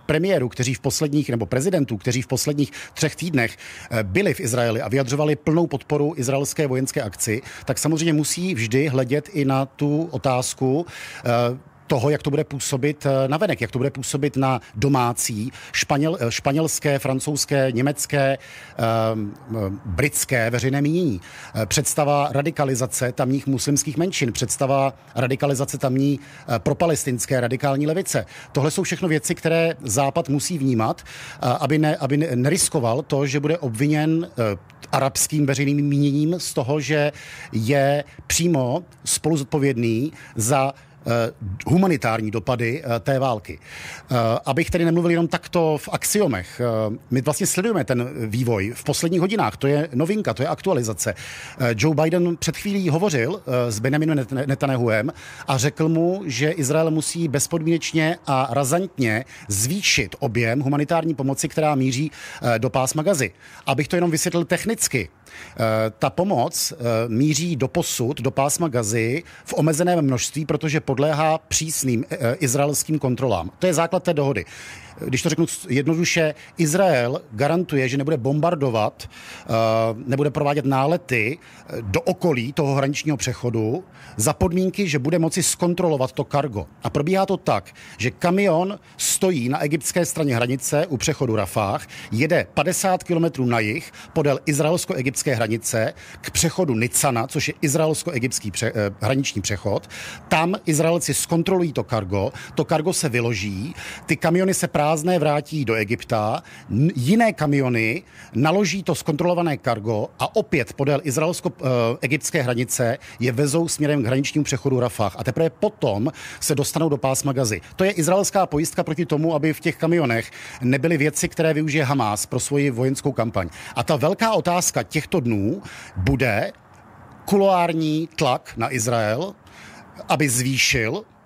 premiérů, kteří v posledních, nebo prezidentů, kteří v posledních třech týdnech eh, byli v Izraeli a vyjadřovali plnou podporu izraelské vojenské akci, tak samozřejmě musí vždy hledět i na tu otázku, eh, toho, jak to bude působit eh, na venek, jak to bude působit na domácí španěl, eh, španělské, francouzské, německé, um, britské veřejné mínění. Představa radikalizace tamních muslimských menšin, představa radikalizace tamní propalestinské radikální levice. Tohle jsou všechno věci, které Západ musí vnímat, aby, ne, aby neriskoval to, že bude obviněn arabským veřejným míněním z toho, že je přímo spolu zodpovědný za Eh, humanitární dopady eh, té války. Eh, abych tedy nemluvil jenom takto v axiomech, my vlastně sledujeme ten vývoj v posledních hodinách, to je novinka, to je aktualizace. Joe Biden před chvílí hovořil s Benjaminem Netanyahuem a řekl mu, že Izrael musí bezpodmínečně a razantně zvýšit objem humanitární pomoci, která míří do pásma Gazy. Abych to jenom vysvětlil technicky, ta pomoc míří do posud, do pásma Gazy v omezeném množství, protože pod podléhá přísným eh, eh, izraelským kontrolám. To je základ té dohody když to řeknu jednoduše, Izrael garantuje, že nebude bombardovat, eh, nebude provádět nálety eh, do okolí toho hraničního přechodu za podmínky, že bude moci zkontrolovat to kargo. A probíhá to tak, že kamion stojí na egyptské straně hranice u přechodu Rafah, jede 50 kilometrů na jih podél izraelsko-egyptské hranice k přechodu Nicana, což je izraelsko-egyptský pře- eh, hraniční přechod. Tam Izraelci zkontrolují to kargo, to kargo se vyloží, ty kamiony se právě prázdné vrátí do Egypta, jiné kamiony naloží to zkontrolované kargo a opět podél izraelsko-egyptské hranice je vezou směrem k hraničnímu přechodu Rafah. A teprve potom se dostanou do pásma Gazy. To je izraelská pojistka proti tomu, aby v těch kamionech nebyly věci, které využije Hamas pro svoji vojenskou kampaň. A ta velká otázka těchto dnů bude kuloární tlak na Izrael, aby zvýšil Eh,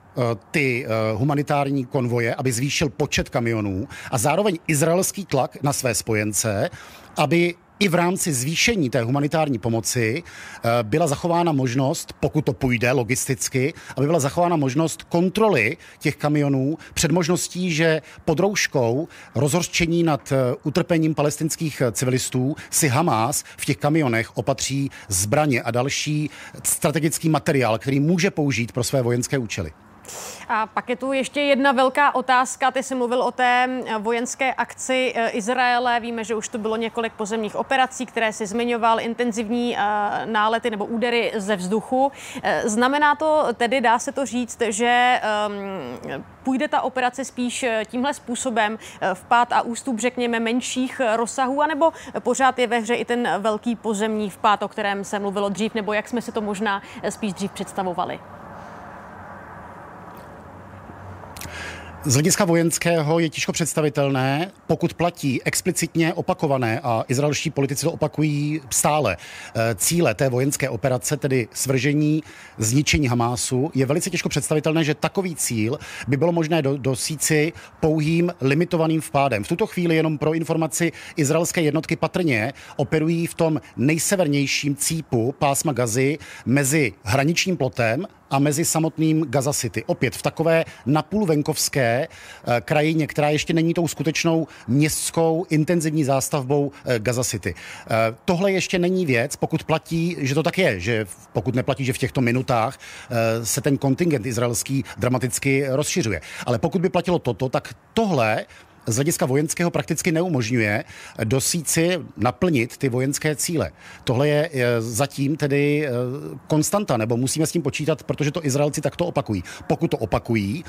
ty eh, humanitární konvoje, aby zvýšil počet kamionů a zároveň izraelský tlak na své spojence, aby i v rámci zvýšení té humanitární pomoci eh, byla zachována možnost, pokud to půjde logisticky, aby byla zachována možnost kontroly těch kamionů před možností, že pod rouškou rozhořčení nad eh, utrpením palestinských eh, civilistů si Hamas v těch kamionech opatří zbraně a další strategický materiál, který může použít pro své vojenské účely. A pak je tu ještě jedna velká otázka. Ty jsi mluvil o té eh, vojenské akci eh, Izraele. Víme, že už tu bylo několik pozemních operací, které si zmiňoval, intenzivní eh, nálety nebo údery ze vzduchu. Znamená to tedy, dá se to říct, že ehm, půjde ta operace spíš tímhle způsobem v pád a ústup, řekněme, menších rozsahů, anebo pořád je ve hře i ten velký pozemní vpád, o kterém se mluvilo dřív, nebo jak jsme si to možná spíš dřív představovali? Z hlediska vojenského je těžko představitelné, pokud platí explicitně opakované, a izraelští politici to opakují stále, eh, cíle té vojenské operace, tedy svržení, zničení Hamásu, je velice těžko představitelné, že takový cíl by bylo možné do, dosíci pouhým limitovaným vpádem. V tuto chvíli jenom pro informaci izraelské jednotky patrně operují v tom nejsevernějším cípu pásma Gazy mezi hraničním plotem a mezi samotným Gaza City. Opět v takové napůl venkovské eh, krajině, která ještě není tou skutečnou městskou intenzivní zástavbou eh, Gaza City. Eh, tohle ještě není věc, pokud platí, že to tak je, že pokud neplatí, že v těchto minutách se ten kontingent izraelský dramaticky rozšiřuje. Ale pokud by platilo toto, tak tohle z hlediska vojenského prakticky neumožňuje dosít naplnit ty vojenské cíle. Tohle je zatím tedy eh, konstanta, nebo musíme s tím počítat, protože to Izraelci takto opakují. Pokud to opakují,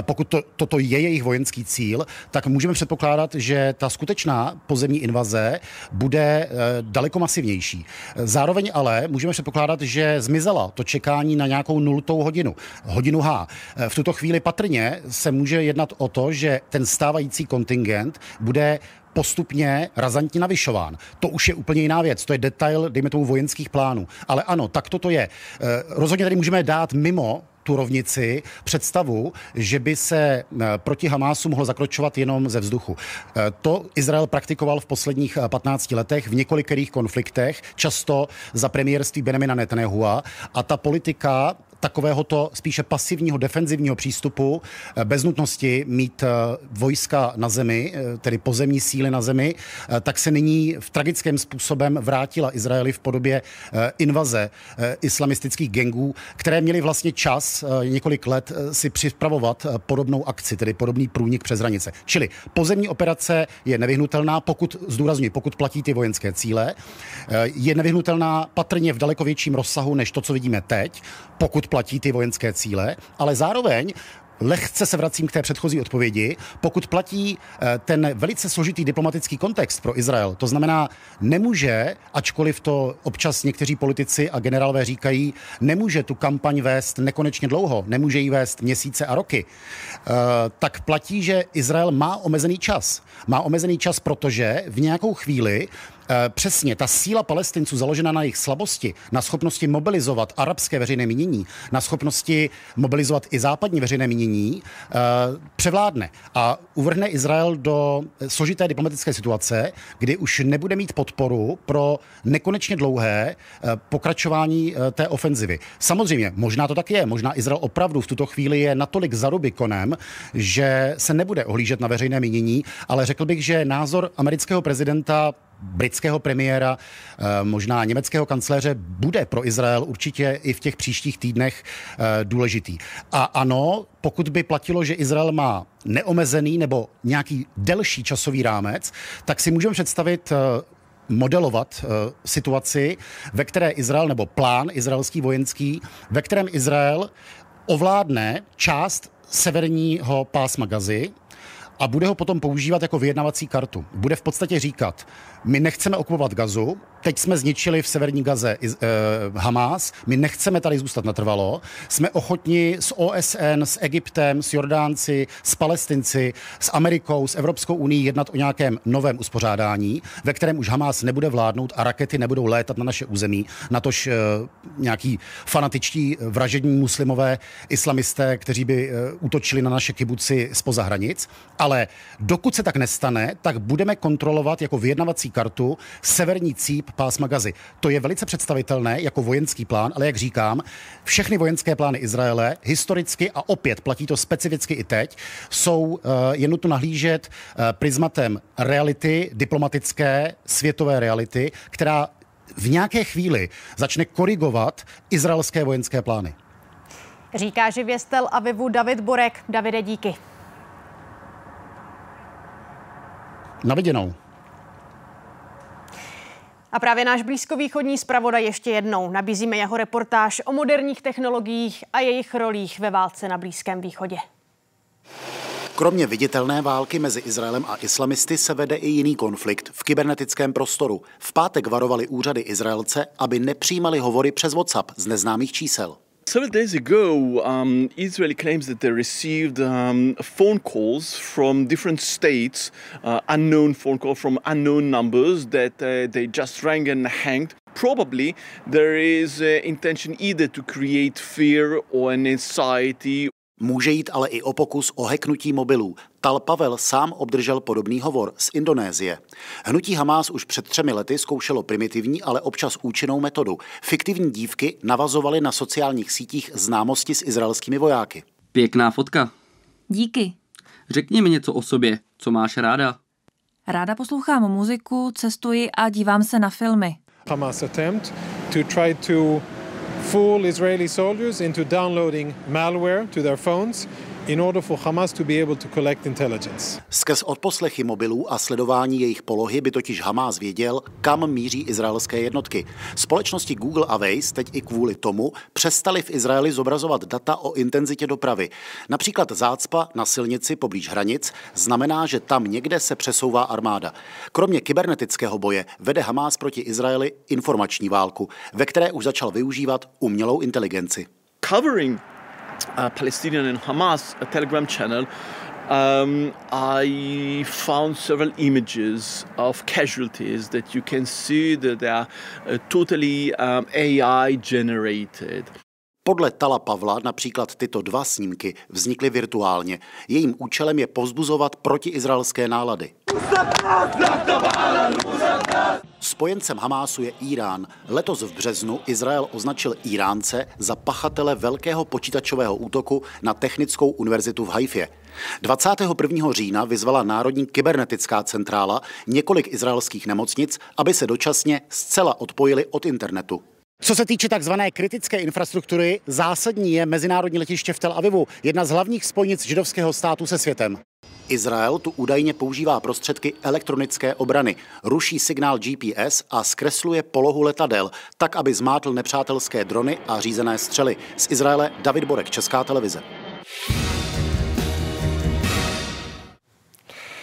pokud to, toto je jejich vojenský cíl, tak můžeme předpokládat, že ta skutečná pozemní invaze bude eh, daleko masivnější. Zároveň ale můžeme předpokládat, že zmizela to čekání na nějakou nultou hodinu, hodinu H. Eh, v tuto chvíli patrně se může jednat o to, že ten stávající kontingent bude postupně razantně navyšován. To už je úplně jiná věc. To je detail, dejme tomu, vojenských plánů. Ale ano, tak toto je. Eh, rozhodně tady můžeme dát mimo tu rovnici představu, že by se eh, proti Hamásu mohlo zakročovat jenom ze vzduchu. Eh, to Izrael praktikoval v posledních 15 letech v několikerých konfliktech, často za premiérství Benjamina Netanyahu a ta politika takovéhoto spíše pasivního defenzivního přístupu, eh, bez nutnosti mít eh, vojska na zemi, eh, tedy pozemní síly na zemi, tak se nyní v tragickém způsobem vrátila Izraeli v podobě invaze islamistických gengů, které měly vlastně čas několik let si připravovat podobnou akci, tedy podobný průnik přes hranice. Čili pozemní operace je nevyhnutelná, pokud, zdůrazňuji, pokud platí ty vojenské cíle, je nevyhnutelná patrně v daleko větším rozsahu než to, co vidíme teď, pokud platí ty vojenské cíle, ale zároveň lehce se vracím k té předchozí odpovědi. Pokud platí eh, ten velice složitý diplomatický kontext pro Izrael, to znamená, nemůže, ačkoliv to občas někteří politici a generálové říkají, nemůže tu kampaň vést nekonečně dlouho, nemůže ji vést měsíce a roky, eh, tak platí, že Izrael má omezený čas. Má omezený čas, protože v nějakou chvíli přesně ta síla palestinců založená na jejich slabosti, na schopnosti mobilizovat arabské veřejné mínění, na schopnosti mobilizovat i západní veřejné mínění, eh, převládne a uvrhne Izrael do složité diplomatické situace, kdy už nebude mít podporu pro nekonečně dlouhé eh, pokračování té ofenzivy. Samozřejmě, možná to tak je, možná Izrael opravdu v tuto chvíli je natolik za Rubikonem, že se nebude ohlížet na veřejné mínění, ale řekl bych, že názor amerického prezidenta britského premiéra, eh, možná německého kancléře, bude pro Izrael určitě i v těch příštích týdnech eh, důležitý. A ano, pokud by platilo, že Izrael má neomezený nebo nějaký delší časový rámec, tak si můžeme představit eh, modelovat situaci, ve které Izrael, nebo plán izraelský vojenský, ve kterém Izrael ovládne část severního pásma Gazy, a bude ho potom používat jako vyjednavací kartu. Bude v podstatě říkat, my nechceme okupovat gazu, teď jsme zničili v severní Gaze uh, Hamas, my nechceme tady zůstat natrvalo, jsme ochotni s OSN, s Egyptem, s Jordánci, s Palestinci, s Amerikou, s Evropskou unii jednat o nějakém novém uspořádání, ve kterém už Hamas nebude vládnout a rakety nebudou létat na naše území, natož uh, nějaký fanatičtí vražední muslimové islamisté, kteří by uh, útočili na naše kibuci spoza hranic. Ale dokud se tak nestane, tak budeme kontrolovat jako vyjednavací kartu severní cíp pásma Gazy. To je velice představitelné jako vojenský plán, ale jak říkám, všechny vojenské plány Izraele historicky a opět platí to specificky i teď, jsou eh, je nutno nahlížet eh, prismatem reality, diplomatické, světové reality, která v nějaké chvíli začne korigovat izraelské vojenské plány. Říká živě z Tel Avivu David Borek. Davide, díky. Na viděnou. A právě náš blízkovýchodní zpravodaj ještě jednou nabízíme jeho reportáž o moderních technologiích a jejich rolích ve válce na Blízkém východě. Kromě viditelné války mezi Izraelem a islamisty se vede i jiný konflikt v kybernetickém prostoru. V pátek varovali úřady Izraelce, aby nepřijímali hovory přes WhatsApp z neznámých čísel. Several days ago, um, Israel claims that they received um, phone calls from different states, uh, unknown phone call from unknown numbers that uh, they just rang and hanged. Probably there is uh, intention either to create fear or an anxiety Může jít ale i o pokus o heknutí mobilů. Tal Pavel sám obdržel podobný hovor z Indonésie. Hnutí Hamás už před třemi lety zkoušelo primitivní, ale občas účinnou metodu. Fiktivní dívky navazovaly na sociálních sítích známosti s izraelskými vojáky. Pěkná fotka. Díky. Řekni mi něco o sobě, co máš ráda. Ráda poslouchám muziku, cestuji a dívám se na filmy. Hamas attempt to try to fool Israeli soldiers into downloading malware to their phones in order for Hamas to be able to collect intelligence. Skrz odposlechy mobilů a sledování jejich polohy by totiž Hamas věděl, kam míří izraelské jednotky. Společnosti Google a Waze teď i kvůli tomu přestali v Izraeli zobrazovat data o intenzitě dopravy. Například zácpa na silnici poblíž hranic znamená, že tam někde se přesouvá armáda. Kromě kybernetického boje vede Hamas proti Izraeli informační válku, ve které už začal využívat umělou inteligenci. Covering uh, Palestinian and Hamas a Telegram channel, um, I found several images of casualties that you can see that they are uh, totally um, AI generated. Podle Tala Pavla například tyto dva snímky vznikly virtuálně. Jejím účelem je povzbuzovat protiizraelské nálady. Spojencem Hamásu je Irán. Letos v březnu Izrael označil Iránce za pachatele velkého počítačového útoku na Technickou univerzitu v Haifě. 21. října vyzvala Národní kybernetická centrála několik izraelských nemocnic, aby se dočasně zcela odpojili od internetu. Co se týče takzvané kritické infrastruktury, zásadní je mezinárodní letiště v Tel Avivu, jedna z hlavních spojnic židovského státu se světem. Izrael tu údajně používá prostředky elektronické obrany, ruší signál GPS a zkresluje polohu letadel, tak, aby zmátl nepřátelské drony a řízené střely. Z Izraele David Borek, Česká televize.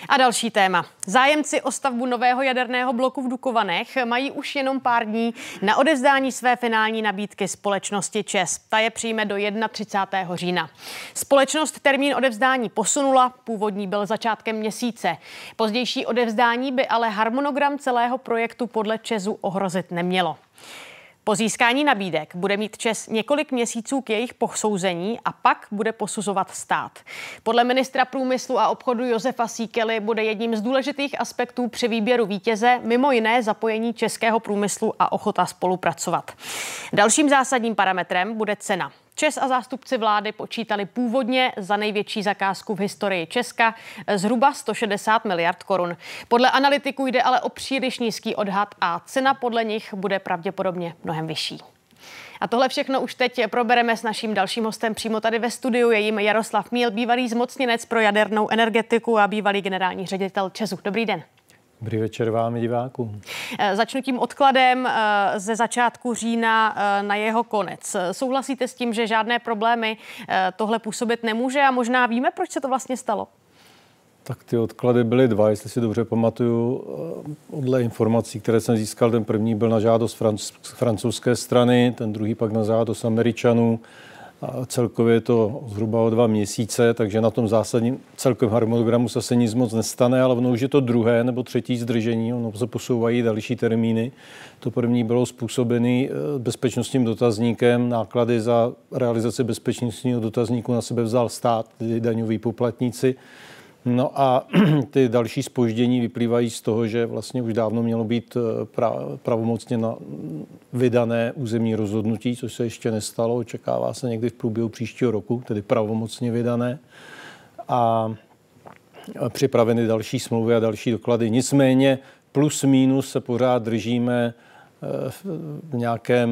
A další téma. Zájemci o stavbu nového jaderného bloku v Dukovanech mají už jenom pár dní na odevzdání své finální nabídky společnosti ČES. Ta je přijme do 31. října. Společnost termín odevzdání posunula, původní byl začátkem měsíce. Pozdější odevzdání by ale harmonogram celého projektu podle ČESu ohrozit nemělo. Po získání nabídek bude mít Čes několik měsíců k jejich posouzení a pak bude posuzovat stát. Podle ministra průmyslu a obchodu Josefa Síkely bude jedním z důležitých aspektů při výběru vítěze mimo jiné zapojení českého průmyslu a ochota spolupracovat. Dalším zásadním parametrem bude cena. Čes a zástupci vlády počítali původně za největší zakázku v historii Česka zhruba 160 miliard korun. Podle analytiků jde ale o příliš nízký odhad a cena podle nich bude pravděpodobně mnohem vyšší. A tohle všechno už teď probereme s naším dalším hostem přímo tady ve studiu. Je jim Jaroslav Míl, bývalý zmocněnec pro jadernou energetiku a bývalý generální ředitel Česu. Dobrý den. Dobrý večer vám divákům. Eh, začnu tím odkladem eh, ze začátku října eh, na jeho konec. Souhlasíte s tím, že žádné problémy tohle působit nemůže a možná víme, proč se to vlastně stalo? Tak ty odklady byly dva, jestli si dobře pamatuju. Podle informací, které jsem získal, ten první byl na žádost francouzské strany, ten druhý pak na žádost Američanů. A celkově je to zhruba o dva měsíce, takže na tom zásadním celkovém harmonogramu se nic moc nestane, ale ono už je to druhé nebo třetí zdržení, ono se posouvají další termíny. To první bylo způsobené eh, bezpečnostním dotazníkem, náklady za realizaci bezpečnostního dotazníku na sebe vzal stát, daňoví poplatníci. No a ty další spoždění vyplývají z toho, že vlastně už dávno mělo být eh, pravomocně na vydané územní rozhodnutí, což se ještě nestalo. Očekává se někdy v průběhu příštího roku, tedy pravomocně vydané. A připraveny další smlouvy a další doklady. Nicméně plus minus se pořád držíme eh, v nějakém,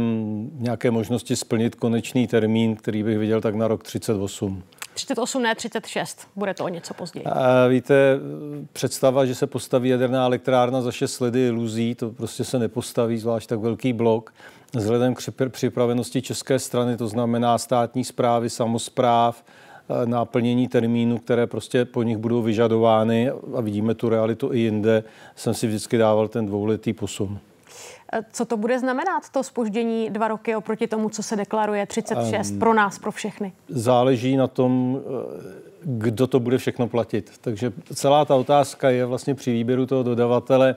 nějaké možnosti splnit konečný termín, který bych viděl tak na rok 38. 38, ne 36. Bude to o něco později. A víte, představa, že se postaví jaderná elektrárna za 6 let iluzí, to prostě se nepostaví, zvlášť tak velký blok. Vzhledem k připravenosti české strany, to znamená státní zprávy, samozpráv, e, náplnění termínů, které prostě po nich budou vyžadovány a vidíme tu realitu i jinde, jsem si vždycky dával ten dvouletý posun. Co to bude znamenat, to spoždění dva roky oproti tomu, co se deklaruje 36 um, pro nás, pro všechny? Záleží na tom, eh, kdo to bude všechno platit. Takže celá ta otázka je vlastně při výběru toho dodavatele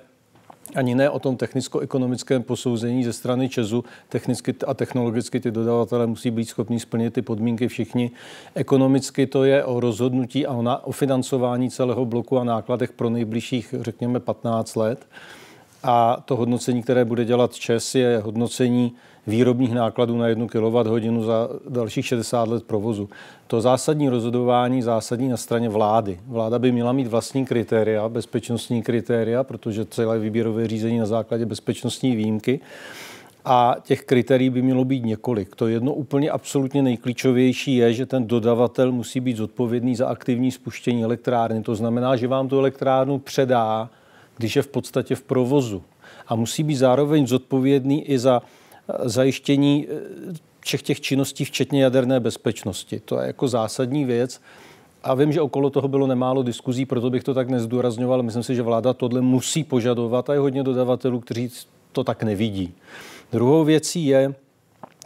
ani ne o tom technicko-ekonomickém posouzení ze strany Česu. Technicky a technologicky ty dodavatele musí být schopni splnit ty podmínky všichni. Ekonomicky to je o rozhodnutí a o, na, o financování celého bloku a nákladech pro nejbližších, řekněme, 15 let. A to hodnocení, které bude dělat ČES, je hodnocení výrobních nákladů na jednu kWh za dalších 60 let provozu. To zásadní rozhodování zásadní na straně vlády. Vláda by měla mít vlastní kritéria, bezpečnostní kritéria, protože celé výběrové řízení na základě bezpečnostní výjimky. A těch kritérií by mělo být několik. To jedno úplně absolutně nejklíčovější je, že ten dodavatel musí být zodpovědný za aktivní spuštění elektrárny. To znamená, že vám tu elektrárnu předá když je v podstatě v provozu. A musí být zároveň zodpovědný i za eh, zajištění eh, všech těch činností, včetně jaderné bezpečnosti. To je jako zásadní věc. A vím, že okolo toho bylo nemálo diskuzí, proto bych to tak nezdůrazňoval. Myslím si, že vláda tohle musí požadovat a je hodně dodavatelů, kteří to tak nevidí. Druhou věcí je,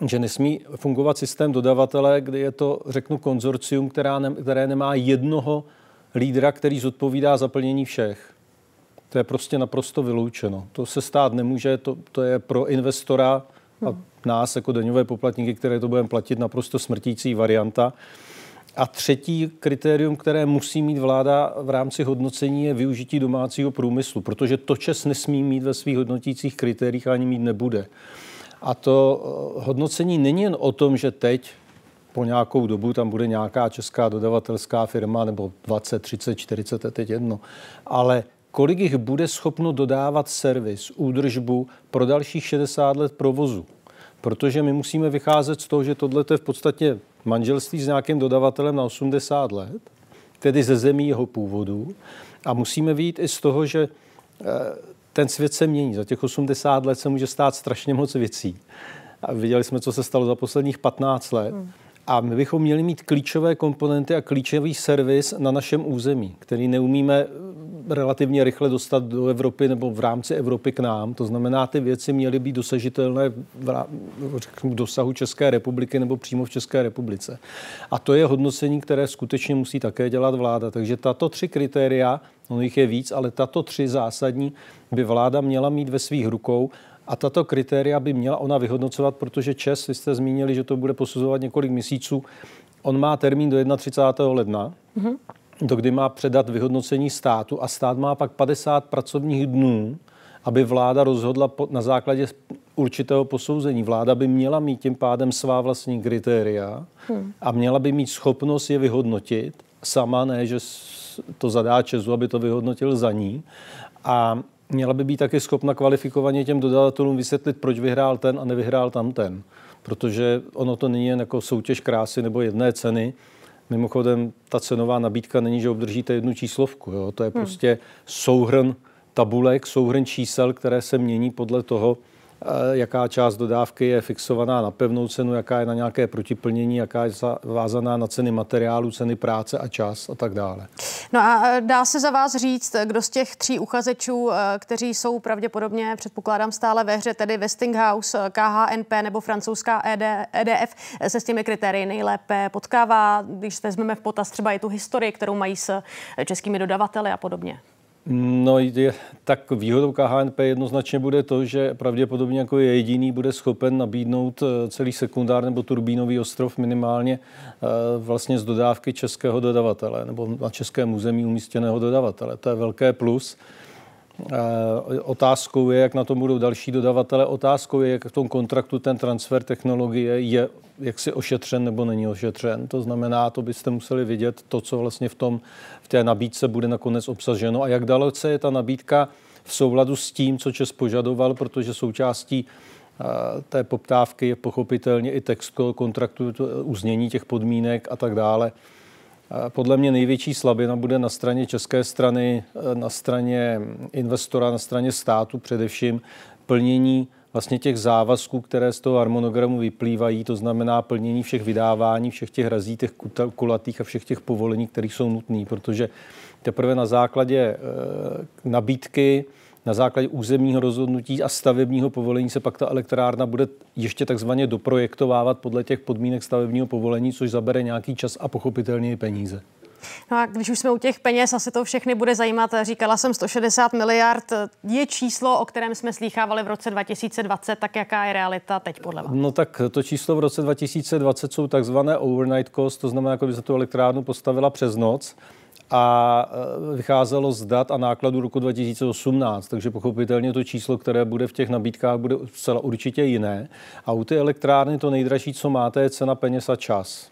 že nesmí fungovat systém dodavatele, kdy je to, řeknu, konzorcium, která ne, které nemá jednoho lídra, který zodpovídá za plnění všech. To je prostě naprosto vyloučeno. To se stát nemůže, to, to je pro investora a hmm. nás jako daňové poplatníky, které to budeme platit, naprosto smrtící varianta. A třetí kritérium, které musí mít vláda v rámci hodnocení, je využití domácího průmyslu, protože to čes nesmí mít ve svých hodnotících kritériích ani mít nebude. A to eh, hodnocení není jen o tom, že teď po nějakou dobu tam bude nějaká česká dodavatelská firma, nebo 20, 30, 40, je teď jedno. Ale kolik jich bude schopno dodávat servis, údržbu pro dalších 60 let provozu. Protože my musíme vycházet z toho, že tohle je v podstatě manželství s nějakým dodavatelem na 80 let, tedy ze zemí jeho původu. A musíme vyjít i z toho, že eh, ten svět se mění. Za těch 80 let se může stát strašně moc věcí. A viděli jsme, co se stalo za posledních 15 let. Hmm. A my bychom měli mít klíčové komponenty a klíčový servis na našem území, který neumíme relativně rychle dostat do Evropy nebo v rámci Evropy k nám. To znamená, ty věci měly být dosažitelné v dosahu České republiky nebo přímo v České republice. A to je hodnocení, které skutečně musí také dělat vláda. Takže tato tři kritéria, ono jich je víc, ale tato tři zásadní by vláda měla mít ve svých rukou a tato kritéria by měla ona vyhodnocovat, protože Čes, vy jste zmínili, že to bude posuzovat několik měsíců, on má termín do 31. ledna. Mm-hmm do kdy má předat vyhodnocení státu a stát má pak 50 pracovních dnů, aby vláda rozhodla na základě určitého posouzení. Vláda by měla mít tím pádem svá vlastní kritéria hmm. a měla by mít schopnost je vyhodnotit. Sama ne, že to zadá Česu, aby to vyhodnotil za ní. A měla by být taky schopna kvalifikovaně těm dodavatelům vysvětlit, proč vyhrál ten a nevyhrál tam ten. Protože ono to není jen jako soutěž krásy nebo jedné ceny, Mimochodem, ta cenová nabídka není, že obdržíte jednu číslovku. Jo? To je hmm. prostě souhrn tabulek, souhrn čísel, které se mění podle toho, jaká část dodávky je fixovaná na pevnou cenu, jaká je na nějaké protiplnění, jaká je vázaná na ceny materiálu, ceny práce a čas a tak dále. No a dá se za vás říct, kdo z těch tří uchazečů, kteří jsou pravděpodobně, předpokládám, stále ve hře, tedy Westinghouse, KHNP nebo francouzská EDF, se s těmi kritérii nejlépe potkává, když vezmeme v potaz třeba i tu historii, kterou mají s českými dodavateli a podobně? No, je, tak výhodou KHNP jednoznačně bude to, že pravděpodobně jako je jediný bude schopen nabídnout eh, celý sekundár nebo turbínový ostrov minimálně eh, vlastně z dodávky českého dodavatele nebo na českém území umístěného dodavatele. To je velké plus. Eh, otázkou je, jak na tom budou další dodavatele. Otázkou je, jak v tom kontraktu ten transfer technologie je jak si ošetřen nebo není ošetřen. To znamená, to byste museli vidět to, co vlastně v, tom, té nabídce bude nakonec obsaženo a jak dalece je ta nabídka v souladu s tím, co Čes požadoval, protože součástí eh, té poptávky je pochopitelně i text kontraktu, uznění těch podmínek a tak dále. Podle mě největší slabina bude na straně české strany, eh, na straně investora, na straně státu především plnění vlastně těch závazků, které z toho harmonogramu vyplývají, to znamená plnění všech vydávání, všech těch razítech kulatých a všech těch povolení, které jsou nutné, protože teprve na základě e, nabídky, na základě územního rozhodnutí a stavebního povolení se pak ta elektrárna bude ještě takzvaně doprojektovávat podle těch podmínek stavebního povolení, což zabere nějaký čas a pochopitelně peníze. No a když už jsme u těch peněz, asi to všechny bude zajímat. Říkala jsem 160 miliard. Je číslo, o kterém jsme slýchávali v roce 2020, tak jaká je realita teď podle vás? No tak to číslo v roce 2020 jsou takzvané overnight cost, to znamená, jako by se tu elektrárnu postavila přes noc a e, vycházelo z dat a nákladů roku 2018, takže pochopitelně to číslo, které bude v těch nabídkách, bude zcela určitě jiné. A u té elektrárny to nejdražší, co máte, je cena peněz a čas.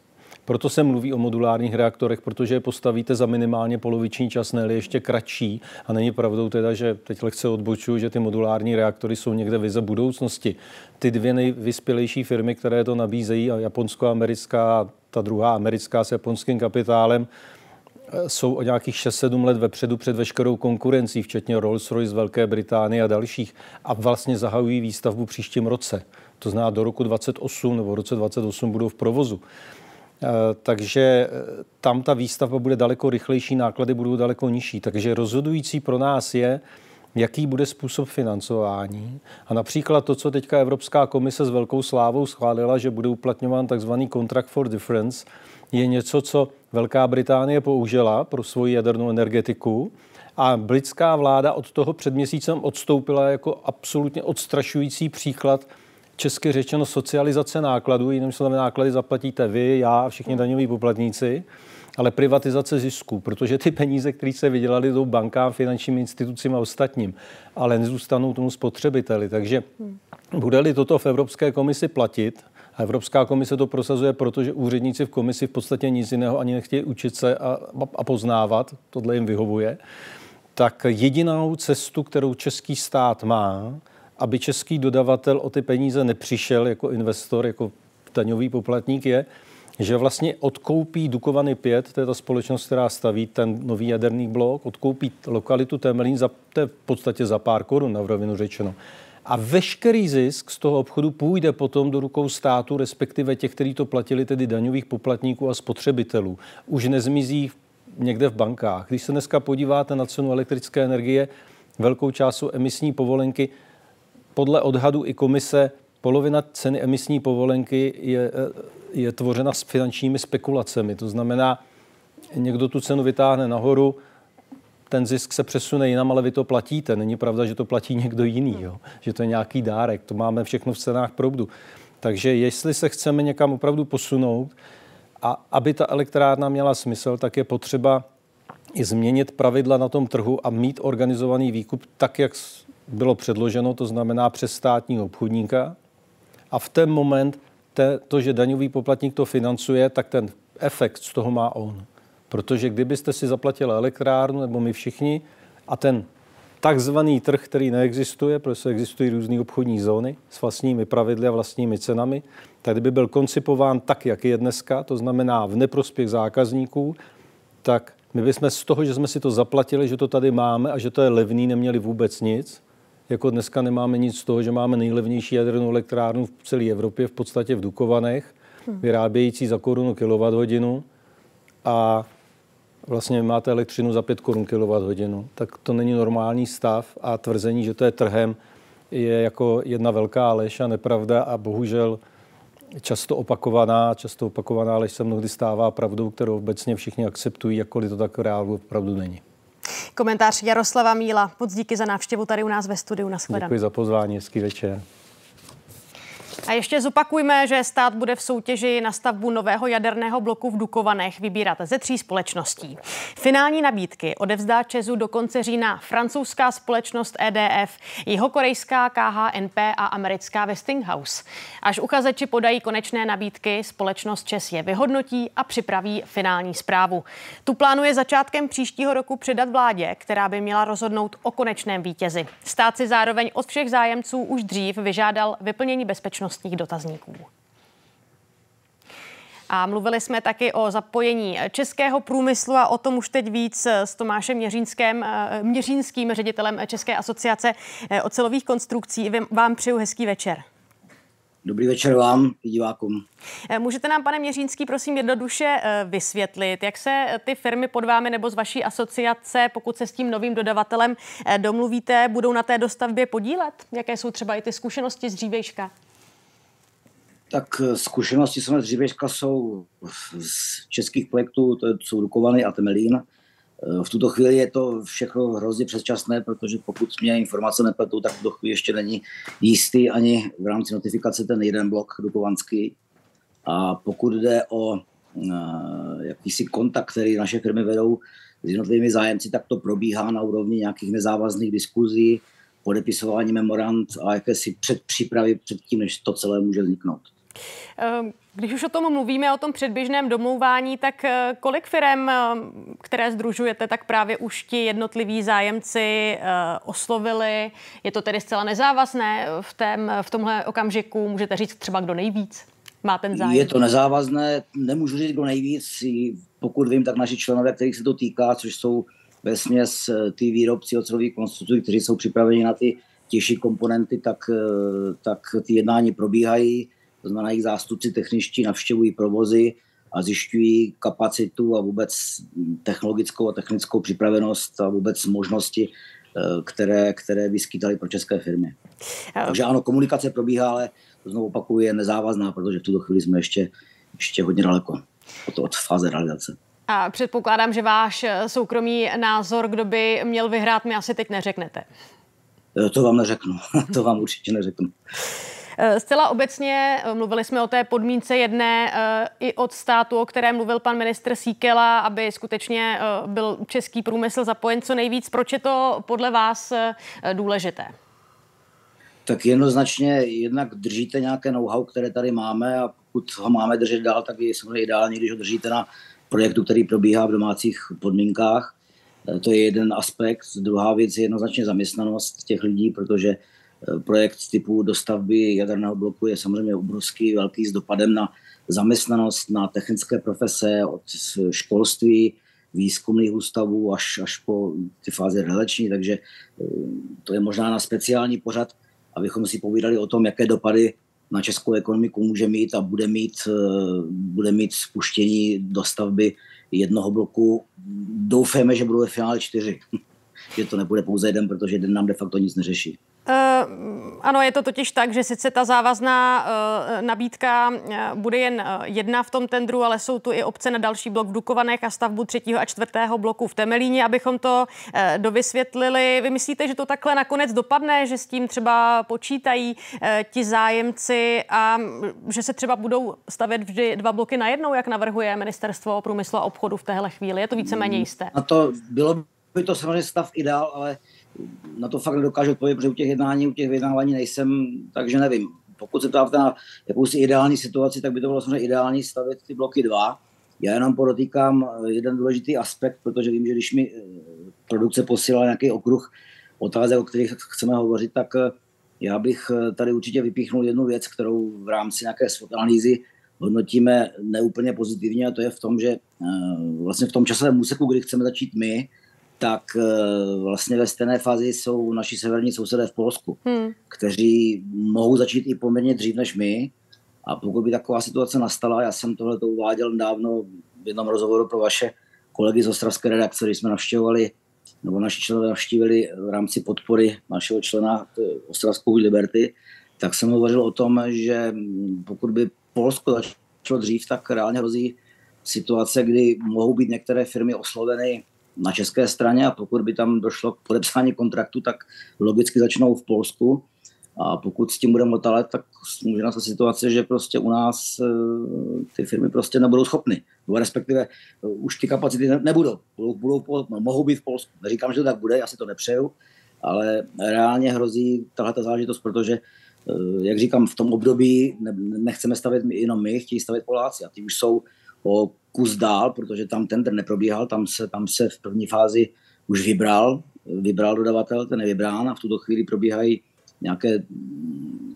Proto se mluví o modulárních reaktorech, protože je postavíte za minimálně poloviční čas, ne ještě kratší. A není pravdou teda, že teď lehce odbočuju, že ty modulární reaktory jsou někde vize budoucnosti. Ty dvě nejvyspělejší firmy, které to nabízejí, japonsko-americká, ta druhá americká s japonským kapitálem, jsou o nějakých 6-7 let vepředu před veškerou konkurencí, včetně Rolls-Royce z Velké Británie a dalších, a vlastně zahajují výstavbu příštím roce. To znamená, do roku 28 nebo v roce 28 budou v provozu. Eh, takže eh, tam ta výstavba bude daleko rychlejší, náklady budou daleko nižší. Takže rozhodující pro nás je, jaký bude způsob financování. A například to, co teďka Evropská komise s velkou slávou schválila, že bude uplatňován takzvaný Contract for Difference, je něco, co Velká Británie použila pro svoji jadernou energetiku. A britská vláda od toho před měsícem odstoupila jako absolutně odstrašující příklad česky řečeno socializace nákladů, jiným slovem náklady zaplatíte vy, já a všichni daňoví poplatníci, ale privatizace zisků, protože ty peníze, které se vydělaly, jdou bankám, finančním institucím a ostatním, ale nezůstanou tomu spotřebiteli. Takže bude-li toto v Evropské komisi platit, a Evropská komise to prosazuje, protože úředníci v komisi v podstatě nic jiného ani nechtějí učit se a, a poznávat, tohle jim vyhovuje, tak jedinou cestu, kterou český stát má, aby český dodavatel o ty peníze nepřišel jako investor, jako daňový poplatník, je, že vlastně odkoupí Dukovany 5, to je ta společnost, která staví ten nový jaderný blok, odkoupí lokalitu Temelín za, to je v podstatě za pár korun, na rovinu řečeno. A veškerý zisk z toho obchodu půjde potom do rukou státu, respektive těch, kteří to platili, tedy daňových poplatníků a spotřebitelů. Už nezmizí někde v bankách. Když se dneska podíváte na cenu elektrické energie, velkou část jsou emisní povolenky, podle odhadu i komise polovina ceny emisní povolenky je, je tvořena s finančními spekulacemi. To znamená, někdo tu cenu vytáhne nahoru, ten zisk se přesune jinam, ale vy to platíte. Není pravda, že to platí někdo jiný, jo? že to je nějaký dárek. To máme všechno v cenách proudu. Takže jestli se chceme někam opravdu posunout a aby ta elektrárna měla smysl, tak je potřeba i změnit pravidla na tom trhu a mít organizovaný výkup tak, jak bylo předloženo, to znamená přes státního obchodníka. A v ten moment te, to, že daňový poplatník to financuje, tak ten efekt z toho má on. Protože kdybyste si zaplatili elektrárnu, nebo my všichni, a ten takzvaný trh, který neexistuje, protože existují různé obchodní zóny s vlastními pravidly a vlastními cenami, tak kdyby byl koncipován tak, jak je dneska, to znamená v neprospěch zákazníků, tak my bychom z toho, že jsme si to zaplatili, že to tady máme a že to je levný, neměli vůbec nic jako dneska nemáme nic z toho, že máme nejlevnější jadernou elektrárnu v celé Evropě, v podstatě v Dukovanech, hmm. vyrábějící za korunu kWh a vlastně máte elektřinu za 5 korun kWh. Tak to není normální stav a tvrzení, že to je trhem, je jako jedna velká lež a nepravda a bohužel často opakovaná, často opakovaná lež se mnohdy stává pravdou, kterou obecně všichni akceptují, jakkoliv to tak reálně opravdu není. Komentář Jaroslava Míla. Moc díky za návštěvu tady u nás ve studiu. Naschledanou. Děkuji za pozvání, hezký večer. A ještě zopakujme, že stát bude v soutěži na stavbu nového jaderného bloku v Dukovanech vybírat ze tří společností. Finální nabídky odevzdá Česu do konce října francouzská společnost EDF, jihokorejská KHNP a americká Westinghouse. Až uchazeči podají konečné nabídky, společnost Čes je vyhodnotí a připraví finální zprávu. Tu plánuje začátkem příštího roku předat vládě, která by měla rozhodnout o konečném vítězi. Stát si zároveň od všech zájemců už dřív vyžádal vyplnění bezpečnosti bezpečnostních dotazníků. A mluvili jsme taky o zapojení českého průmyslu a o tom už teď víc s Tomášem Měřínským, Měřínským ředitelem České asociace ocelových konstrukcí. Vám přeju hezký večer. Dobrý večer vám i divákům. Můžete nám, pane Měřínský, prosím jednoduše eh, vysvětlit, jak se ty firmy pod vámi nebo z vaší asociace, pokud se s tím novým dodavatelem eh, domluvíte, budou na té dostavbě podílet? Jaké jsou třeba i ty zkušenosti z dřívejška? Tak eh, zkušenosti z dřívěžka jsou z českých projektů, to jsou Dukovany a Temelín. Eh, v tuto chvíli je to všechno hrozně předčasné, protože pokud mě informace nepletou, tak v tuto chvíli ještě není jistý ani v rámci notifikace ten jeden blok Dukovanský. A pokud jde o uh, jakýsi kontakt, který naše firmy vedou s jednotlivými zájemci, tak to probíhá na úrovni nějakých nezávazných diskuzí, podepisování memorand a jakési předpřípravy před tím, než to celé může vzniknout. Ehm, když už o tom mluvíme, o tom předběžném domlouvání, tak eh, kolik firm, eh, které združujete, tak právě už ti jednotliví zájemci eh, oslovili? Je to tedy zcela nezávazné v, tém, v tomhle okamžiku? Můžete říct třeba, kdo nejvíc má ten zájem? Je to nezávazné, nemůžu říct, kdo nejvíc. Pokud vím, tak naši členové, kterých se to týká, což jsou ve směs ty výrobci ocelových konstrukcí, kteří jsou připraveni na ty těžší komponenty, tak, tak ty jednání probíhají to znamená, jejich zástupci techničtí navštěvují provozy a zjišťují kapacitu a vůbec technologickou a technickou připravenost a vůbec možnosti, eh, které, které vyskytaly pro české firmy. Takže ano, komunikace probíhá, ale to znovu opakuju, je nezávazná, protože v tuto chvíli jsme ještě, ještě hodně daleko od, od fáze realizace. A předpokládám, že váš soukromý názor, kdo by měl vyhrát, mi asi teď neřeknete. Eh, to vám neřeknu, to vám určitě neřeknu. Eh, zcela obecně eh, mluvili jsme o té podmínce jedné eh, i od státu, o které mluvil pan ministr Síkela, aby skutečně byl český průmysl zapojen co nejvíc. Proč je to podle vás důležité? Tak jednoznačně jednak držíte nějaké know-how, které tady máme a pokud ho máme držet dál, tak je samozřejmě ideální, když ho držíte na projektu, který probíhá v domácích podmínkách. To je jeden aspekt. Druhá věc je jednoznačně zaměstnanost těch lidí, protože projekt typu dostavby jaderného bloku je samozřejmě obrovský, velký s dopadem na zaměstnanost, na technické profese, od školství, výzkumných ústavů až, až po ty fáze relační, takže eh, to je možná na speciální pořad, abychom si povídali o tom, jaké dopady na českou ekonomiku může mít a bude mít, eh, bude mít spuštění dostavby jednoho bloku. Doufáme, že budou ve finále čtyři. že to nebude pouze jeden, protože jeden nám de facto nic neřeší. Uh, ano, je to totiž tak, že sice ta závazná uh, nabídka uh, bude jen jedna v tom tendru, ale jsou tu i obce na další blok v Dukovanech a stavbu třetího a čtvrtého bloku v Temelíně, abychom to dovysvětlili. Vy myslíte, že to takhle nakonec dopadne, že s tím třeba počítají ti zájemci a že se třeba budou stavět vždy dva bloky najednou, jak navrhuje Ministerstvo průmyslu a obchodu v téhle chvíli? Je to víceméně jisté? A to bylo by to samozřejmě stav ideál, ale na to fakt nedokážu odpovědět, protože u těch jednání, u těch vyjednávání nejsem, takže nevím. Pokud se ptáte na jakousi ideální situaci, tak by to bylo samozřejmě ideální stavět ty bloky dva. Já jenom podotýkám jeden důležitý aspekt, protože vím, že když mi eh, produkce posílá nějaký okruh otázek, o kterých chceme hovořit, tak eh, já bych eh, tady určitě vypíchnul jednu věc, kterou v rámci nějaké SWOT analýzy hodnotíme neúplně pozitivně a to je v tom, že vlastně v tom časovém úseku, kdy chceme začít my, tak vlastně ve stejné fázi jsou naši severní sousedé v Polsku, hmm. kteří mohou začít i poměrně dřív než my. A pokud by taková situace nastala, já jsem tohle to uváděl dávno v jednom rozhovoru pro vaše kolegy z Ostravské redakce, když jsme navštěvovali, nebo naši členové navštívili v rámci podpory našeho člena Ostravskou Liberty, tak jsem hovořil o tom, že pokud by Polsko začalo dřív, tak reálně hrozí situace, kdy mohou být některé firmy osloveny na české straně a pokud by tam došlo k podepsání kontraktu, tak logicky začnou v Polsku a pokud s tím budeme otalet, tak může nastat situace, že prostě u nás eh, ty firmy prostě nebudou schopny. Respektive eh, už ty kapacity nebudou. Budou, budou, mohou být v Polsku. Neříkám, že to tak bude, já si to nepřeju, ale reálně hrozí tahle záležitost, protože eh, jak říkám, v tom období nechceme stavět jenom my, chtějí stavět Poláci a ty už jsou o kus dál, protože tam tender neprobíhal, tam se, tam se v první fázi už vybral, vybral dodavatel, ten je vybrán a v tuto chvíli probíhají nějaké mm,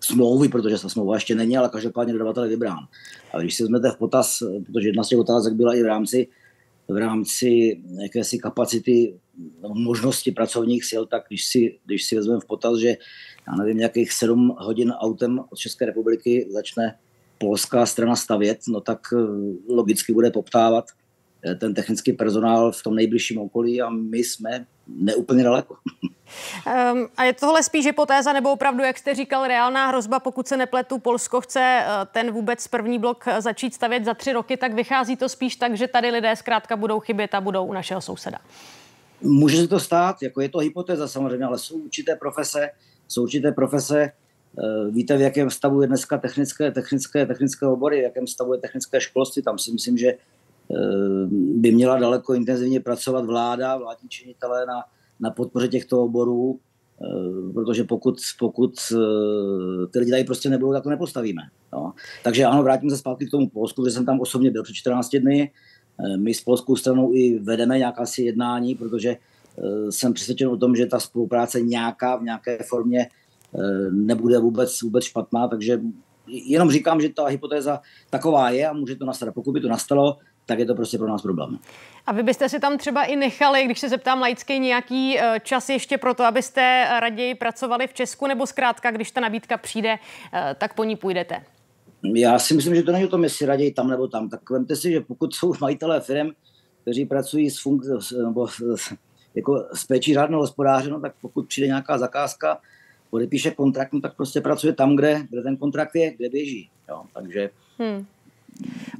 smlouvy, protože ta smlouva ještě není, ale každopádně dodavatel je vybrán. A když si vezmete v potaz, protože jedna z těch otázek byla i v rámci, v rámci jakési kapacity možnosti pracovních sil, tak když si, když si vezmeme v potaz, že já nevím, nějakých sedm hodin autem od České republiky začne polská strana stavět, no tak eh, logicky bude poptávat eh, ten technický personál v tom nejbližším okolí a my jsme neúplně daleko. Um, a je tohle spíš hypotéza nebo opravdu, jak jste říkal, reálná hrozba, pokud se nepletu, Polsko chce uh, ten vůbec první blok začít stavět za tři roky, tak vychází to spíš tak, že tady lidé zkrátka budou chybět a budou u našeho souseda. Může se to stát, jako je to hypotéza samozřejmě, ale jsou určité profese, jsou určité profese, Eh, víte, v jakém stavu je dneska technické, technické, technické obory, v jakém stavu je technické školství. Tam si myslím, že eh, by měla daleko intenzivně pracovat vláda, vládní činitelé na, na podpoře těchto oborů, eh, protože pokud, pokud ty lidi tady prostě nebudou, tak to nepostavíme. No. Takže ano, vrátím se zpátky k tomu Polsku, kde jsem tam osobně byl před 14 dny. My s polskou stranou i vedeme nějaká si jednání, protože jsem přesvědčen o tom, že ta spolupráce nějaká v nějaké formě Eh, nebude vůbec, vůbec špatná, takže jenom říkám, že ta hypotéza taková je a může to nastat. Pokud by to nastalo, tak je to prostě pro nás problém. A vy byste si tam třeba i nechali, když se zeptám laicky, nějaký eh, čas ještě pro to, abyste raději pracovali v Česku, nebo zkrátka, když ta nabídka přijde, eh, tak po ní půjdete? Já si myslím, že to není o tom, jestli raději tam nebo tam. Tak vemte si, že pokud jsou majitelé firm, kteří pracují s, funk- nebo jako s péčí řádného hospodáře, no, tak pokud přijde nějaká zakázka, podepíše kontrakt, no tak prostě pracuje tam, kde, kde ten kontrakt je, kde běží. Jo. Takže hmm.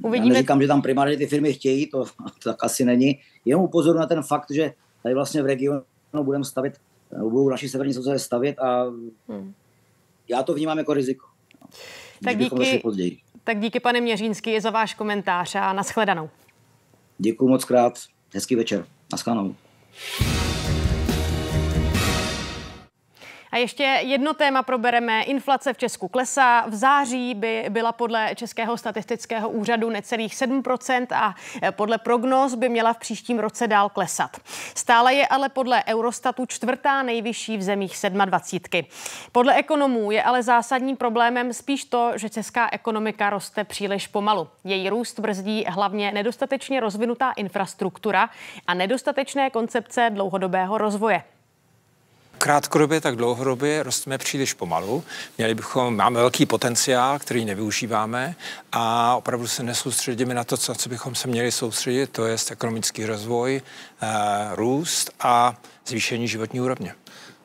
Uvidíme. Já neříkám, že tam primárně ty firmy chtějí, to, to tak asi není. Jenom upozorňuji na ten fakt, že tady vlastně v regionu budeme stavit, budou naši severní sousedé stavět a hmm. já to vnímám jako riziko. Tak díky, tak díky pane Měřínský za váš komentář a nashledanou. Děkuji moc krát, hezký večer, nashledanou. A ještě jedno téma probereme. Inflace v Česku klesá. V září by byla podle Českého statistického úřadu necelých 7% a podle prognóz by měla v příštím roce dál klesat. Stále je ale podle Eurostatu čtvrtá nejvyšší v zemích 27. Podle ekonomů je ale zásadním problémem spíš to, že česká ekonomika roste příliš pomalu. Její růst brzdí hlavně nedostatečně rozvinutá infrastruktura a nedostatečné koncepce dlouhodobého rozvoje krátkodobě, tak dlouhodobě rosteme příliš pomalu. Měli bychom, máme velký potenciál, který nevyužíváme a opravdu se nesoustředíme na to, co, co bychom se měli soustředit, to je ekonomický rozvoj, eh, růst a zvýšení životní úrovně.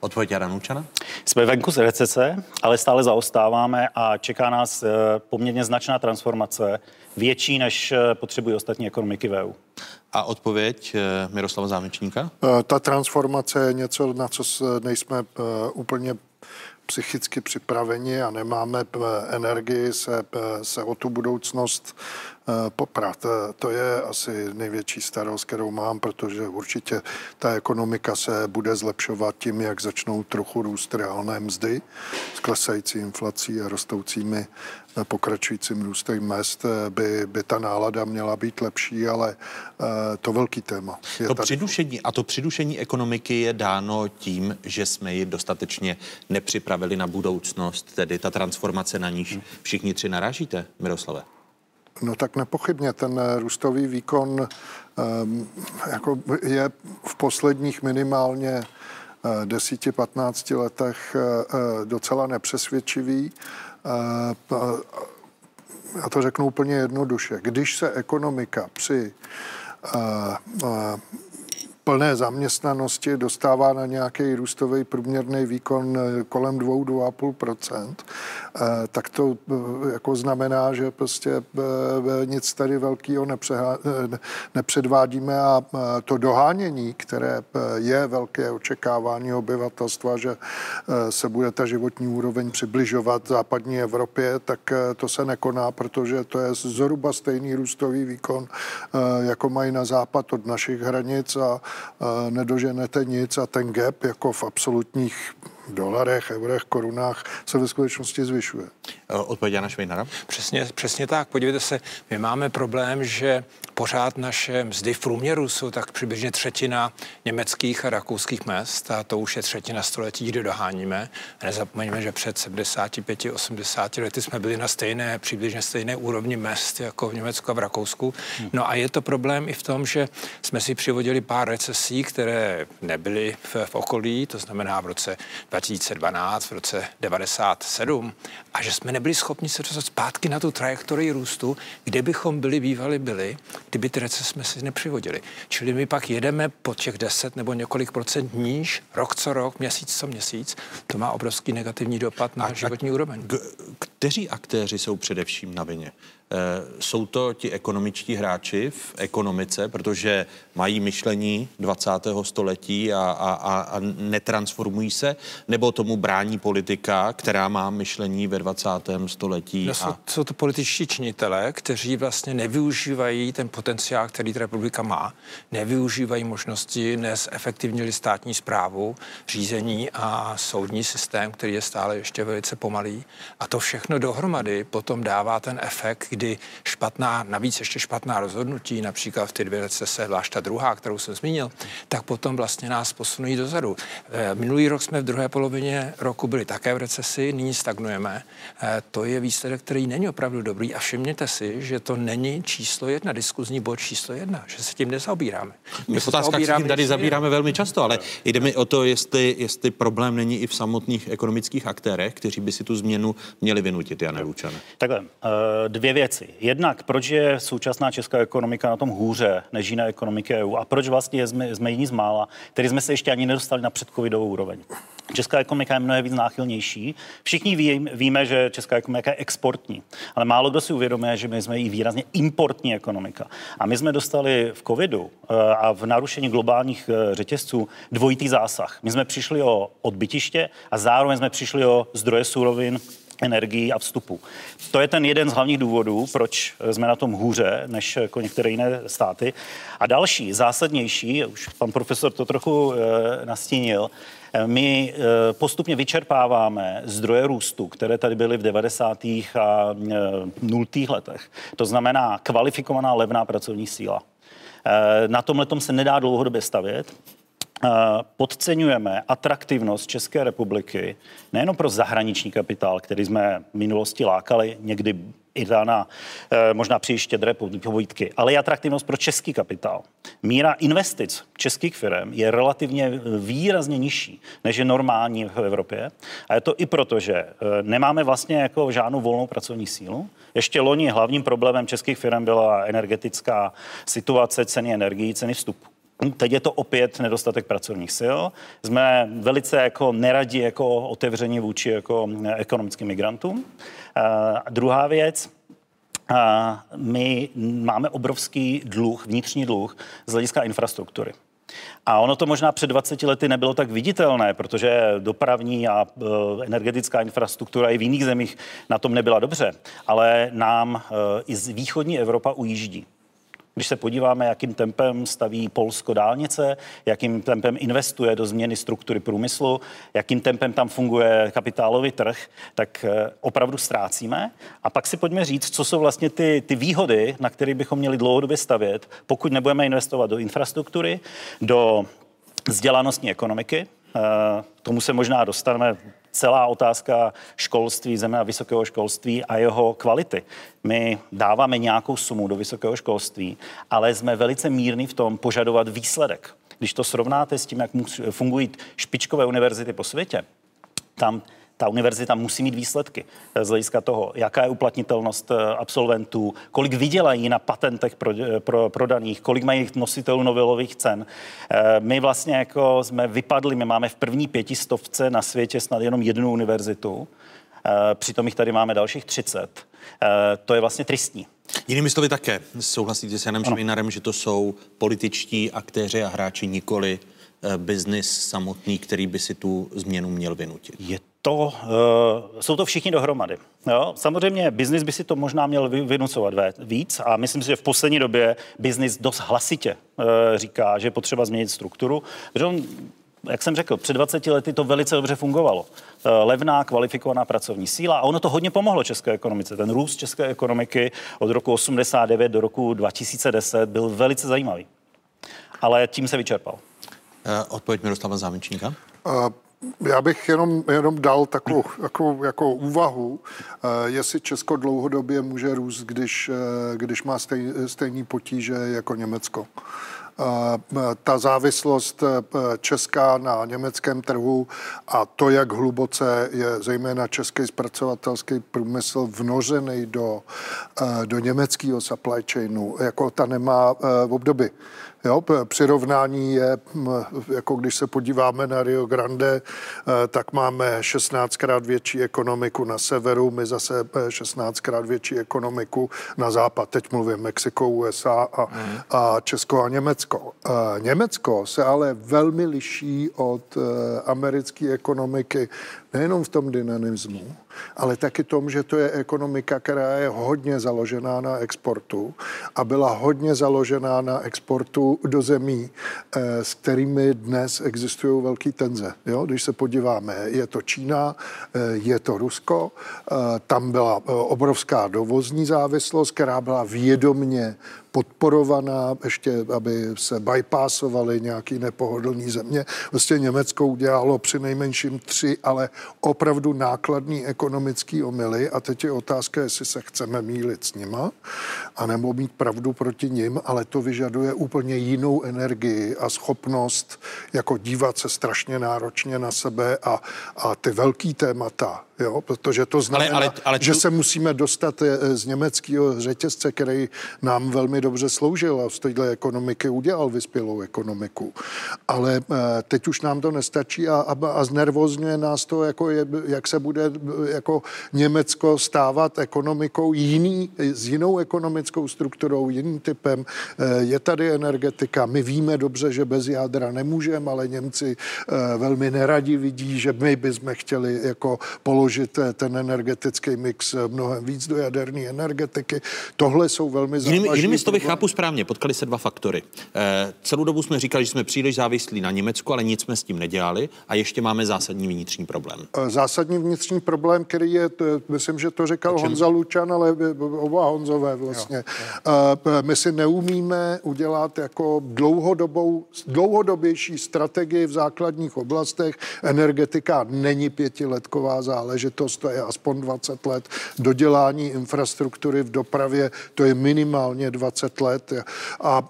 Odpověď Jana Nučana? Jsme venku z recese, ale stále zaostáváme a čeká nás eh, poměrně značná transformace, větší než eh, potřebují ostatní ekonomiky v EU. A odpověď eh, Miroslava Zámečníka? Ta transformace je něco, na co nejsme úplně psychicky připraveni a nemáme energii se, se o tu budoucnost Eh, poprat. Eh, to je asi největší starost, kterou mám, protože určitě ta ekonomika se bude zlepšovat tím, jak začnou trochu růst reálné mzdy s klesající inflací a rostoucími eh, pokračujícím růstem mest by, by ta nálada měla být lepší, ale to velký téma. Je to přidušení, a to přidušení ekonomiky je dáno tím, že jsme ji dostatečně nepřipravili na budoucnost, tedy ta transformace na níž všichni tři narážíte, Miroslave? No tak nepochybně ten růstový výkon ehm, jako je v posledních minimálně 10-15 letech docela nepřesvědčivý. Já to řeknu úplně jednoduše. Když se ekonomika při plné zaměstnanosti dostává na nějaký růstový průměrný výkon eh, kolem 2-2,5%, eh, tak to eh, jako znamená, že prostě nic tady velkého nepředvádíme a to dohánění, které je velké očekávání obyvatelstva, že se bude ta životní úroveň přibližovat západní Evropě, tak to se nekoná, protože to je zhruba stejný růstový výkon, jako mají na západ od našich hranic a nedoženete nic a ten gap jako v absolutních dolarech, eurech, korunách se ve skutečnosti zvyšuje. Odpověď Jana Švejnara? Přesně, přesně tak. Podívejte se, my máme problém, že pořád naše mzdy v průměru jsou tak přibližně třetina německých a rakouských mest a to už je třetina století, kdy doháníme. A nezapomeňme, že před 75-80 lety jsme byli na stejné, přibližně stejné úrovni mest jako v Německu a v Rakousku. No a je to problém i v tom, že jsme si přivodili pár recesí, které nebyly v, v okolí, to znamená v roce 2012, v roce 97 a že jsme nebyli schopni se dostat zpátky na tu trajektorii růstu, kde bychom byli bývali byli, kdyby ty recese jsme si nepřivodili. Čili my pak jedeme po těch 10 nebo několik procent níž, rok co rok, měsíc co měsíc. To má obrovský negativní dopad na a, životní úroveň. Kteří aktéři jsou především na vině? Eh, jsou to ti ekonomičtí hráči v ekonomice, protože mají myšlení 20. století a, a, a netransformují se, nebo tomu brání politika, která má myšlení ve 20. století? No, jsou, jsou to političtí činitelé, kteří vlastně nevyužívají ten potenciál, který ta republika má, nevyužívají možnosti dnes efektivně státní zprávu, řízení a soudní systém, který je stále ještě velice pomalý. A to všechno dohromady potom dává ten efekt, kdy špatná, navíc ještě špatná rozhodnutí, například v ty dvě recese, zvlášť ta druhá, kterou jsem zmínil, tak potom vlastně nás posunují dozadu. Eh, minulý rok jsme v druhé polovině roku byli také v recesi, nyní stagnujeme. Eh, to je výsledek, který není opravdu dobrý a všimněte si, že to není číslo jedna, diskuzní bod číslo jedna, že se tím nezaobíráme. My v otázkách se tím tady zabíráme velmi často, ale jde mi o to, jestli, jestli problém není i v samotných ekonomických aktérech, kteří by si tu změnu měli vynutit, Jane Lučane. Takhle, eh, dvě věci věci. Jednak, proč je současná česká ekonomika na tom hůře než jiné ekonomiky EU a proč vlastně jsme, jsme jiní z mála, který jsme se ještě ani nedostali na předcovidovou úroveň. Česká ekonomika je mnohem víc náchylnější. Všichni ví, víme, že česká ekonomika je exportní, ale málo kdo si uvědomuje, že my jsme i výrazně importní ekonomika. A my jsme dostali v covidu eh, a v narušení globálních eh, řetězců dvojitý zásah. My jsme přišli o odbytiště a zároveň jsme přišli o zdroje surovin, energií a vstupu. To je ten jeden z hlavních důvodů, proč jsme na tom hůře než jako některé jiné státy. A další, zásadnější, už pan profesor to trochu e, nastínil, eh, my e, postupně vyčerpáváme zdroje růstu, které tady byly v 90. a e, 0. letech. To znamená kvalifikovaná levná pracovní síla. Na tomhle se nedá dlouhodobě stavět. Eh, podceňujeme atraktivnost České republiky nejen pro zahraniční kapitál, který jsme v minulosti lákali někdy i na eh, možná příliš štědré povídky, ale i atraktivnost pro český kapitál. Míra investic českých firm je relativně výrazně nižší, než je normální v Evropě. A je to i proto, že eh, nemáme vlastně jako žádnou volnou pracovní sílu. Ještě loni hlavním problémem českých firm byla energetická situace, ceny energií, ceny vstupu. Teď je to opět nedostatek pracovních sil. Jsme velice jako neradi jako otevření vůči jako ekonomickým migrantům. A druhá věc, a my máme obrovský dluh, vnitřní dluh z hlediska infrastruktury. A ono to možná před 20 lety nebylo tak viditelné, protože dopravní a energetická infrastruktura i v jiných zemích na tom nebyla dobře, ale nám i z východní Evropa ujíždí. Když se podíváme, jakým tempem staví Polsko dálnice, jakým tempem investuje do změny struktury průmyslu, jakým tempem tam funguje kapitálový trh, tak eh, opravdu ztrácíme. A pak si pojďme říct, co jsou vlastně ty, ty výhody, na které bychom měli dlouhodobě stavět, pokud nebudeme investovat do infrastruktury, do vzdělanostní ekonomiky, Tomu se možná dostaneme celá otázka školství, země a vysokého školství a jeho kvality. My dáváme nějakou sumu do vysokého školství, ale jsme velice mírní v tom požadovat výsledek. Když to srovnáte s tím, jak fungují špičkové univerzity po světě, tam ta univerzita musí mít výsledky z hlediska toho, jaká je uplatnitelnost eh, absolventů, kolik vydělají na patentech pro, eh, pro, prodaných, kolik mají nositelů novelových cen. Eh, my vlastně jako jsme vypadli, my máme v první pětistovce na světě snad jenom jednu univerzitu, přitom jich tady máme dalších 30. To je vlastně tristní. Jinými slovy také souhlasíte s Janem Švejnarem, že to jsou političtí aktéři a hráči, nikoli biznis samotný, který by si tu změnu měl vynutit. Je to, uh, jsou to všichni dohromady. Jo? Samozřejmě biznis by si to možná měl vynucovat víc a myslím si, že v poslední době biznis dost hlasitě uh, říká, že je potřeba změnit strukturu. Protože on, jak jsem řekl, před 20 lety to velice dobře fungovalo. Levná, kvalifikovaná pracovní síla a ono to hodně pomohlo české ekonomice. Ten růst české ekonomiky od roku 89 do roku 2010 byl velice zajímavý. Ale tím se vyčerpal. Uh, odpověď Miroslava Zámečníka. Uh, já bych jenom, jenom dal takovou, takovou jako úvahu, jestli Česko dlouhodobě může růst, když, když má stej, stejný potíže jako Německo. Ta závislost česká na německém trhu a to, jak hluboce je zejména český zpracovatelský průmysl vnořený do, do německého supply chainu, jako ta nemá v období. Jo, přirovnání je, jako když se podíváme na Rio Grande, eh, tak máme 16krát větší ekonomiku na severu, my zase 16krát větší ekonomiku na západ. Teď mluvím Mexiko, USA a, mm. a Česko a Německo. Eh, Německo se ale velmi liší od eh, americké ekonomiky nejenom v tom dynamismu, ale taky tom, že to je ekonomika, která je hodně založená na exportu a byla hodně založená na exportu do zemí, eh, s kterými dnes existují velké tenze. Jo? Když se podíváme, je to Čína, eh, je to Rusko, eh, tam byla obrovská dovozní závislost, která byla vědomně podporovaná, ještě aby se bypassovaly nějaký nepohodlný země. Vlastně Německo udělalo při nejmenším tři, ale opravdu nákladný ekonomický omily a teď je otázka, jestli se chceme mílit s nima, anebo mít pravdu proti nim, ale to vyžaduje úplně jinou energii a schopnost jako dívat se strašně náročně na sebe a, a ty velký témata, jo, protože to znamená, ale, ale, ale tu... že se musíme dostat eh, z německého řetězce, který nám velmi dobře sloužil a z téhle ekonomiky udělal vyspělou ekonomiku. Ale eh, teď už nám to nestačí a, a, a znervozňuje nás to, jako je, jak se bude eh, jako Německo stávat ekonomikou jiný, s jinou ekonomickou strukturou, jiným typem. Je tady energetika. My víme dobře, že bez jádra nemůžeme, ale Němci velmi neradi vidí, že my bychom chtěli jako položit vložit ten energetický mix mnohem víc do jaderné energetiky. Tohle jsou velmi závažné. Jinými, jinými slovy chápu správně, potkali se dva faktory. E, celou dobu jsme říkali, že jsme příliš závislí na Německu, ale nic jsme s tím nedělali a ještě máme zásadní vnitřní problém. Eh, zásadní vnitřní problém, který je, to, myslím, že to říkal Honza Lučan, ale oba Honzové vlastně. Jo, jo. E, my si neumíme udělat jako dlouhodobou, dlouhodobější strategii v základních oblastech. Energetika není pětiletková záležitost záležitost, to je aspoň 20 let. Dodělání infrastruktury v dopravě, to je minimálně 20 let. A, a, a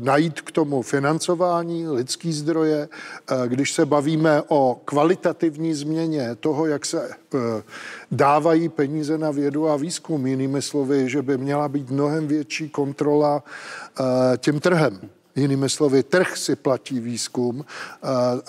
najít k tomu financování, lidský zdroje, a, když se bavíme o kvalitativní změně toho, jak se dávají peníze na vědu a výzkum, jinými slovy, že by měla být mnohem větší kontrola tím trhem. Jinými slovy, trh si platí výzkum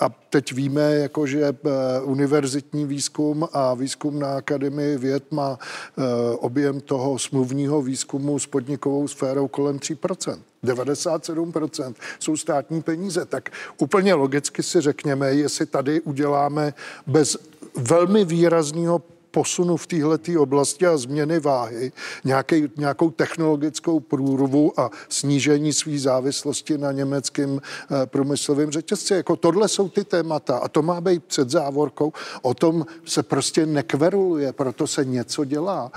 a teď víme, jako, že e, univerzitní výzkum a výzkum na Akademii věd má e, objem toho smluvního výzkumu s podnikovou sférou kolem 3%. 97% jsou státní peníze. Tak úplně logicky si řekněme, jestli tady uděláme bez velmi výrazného posunu v této oblasti a změny váhy, nějaký, nějakou technologickou průrvu a snížení své závislosti na německém eh, průmyslovém řetězci. Jako tohle jsou ty témata a to má být před závorkou. O tom se prostě nekveruluje, proto se něco dělá.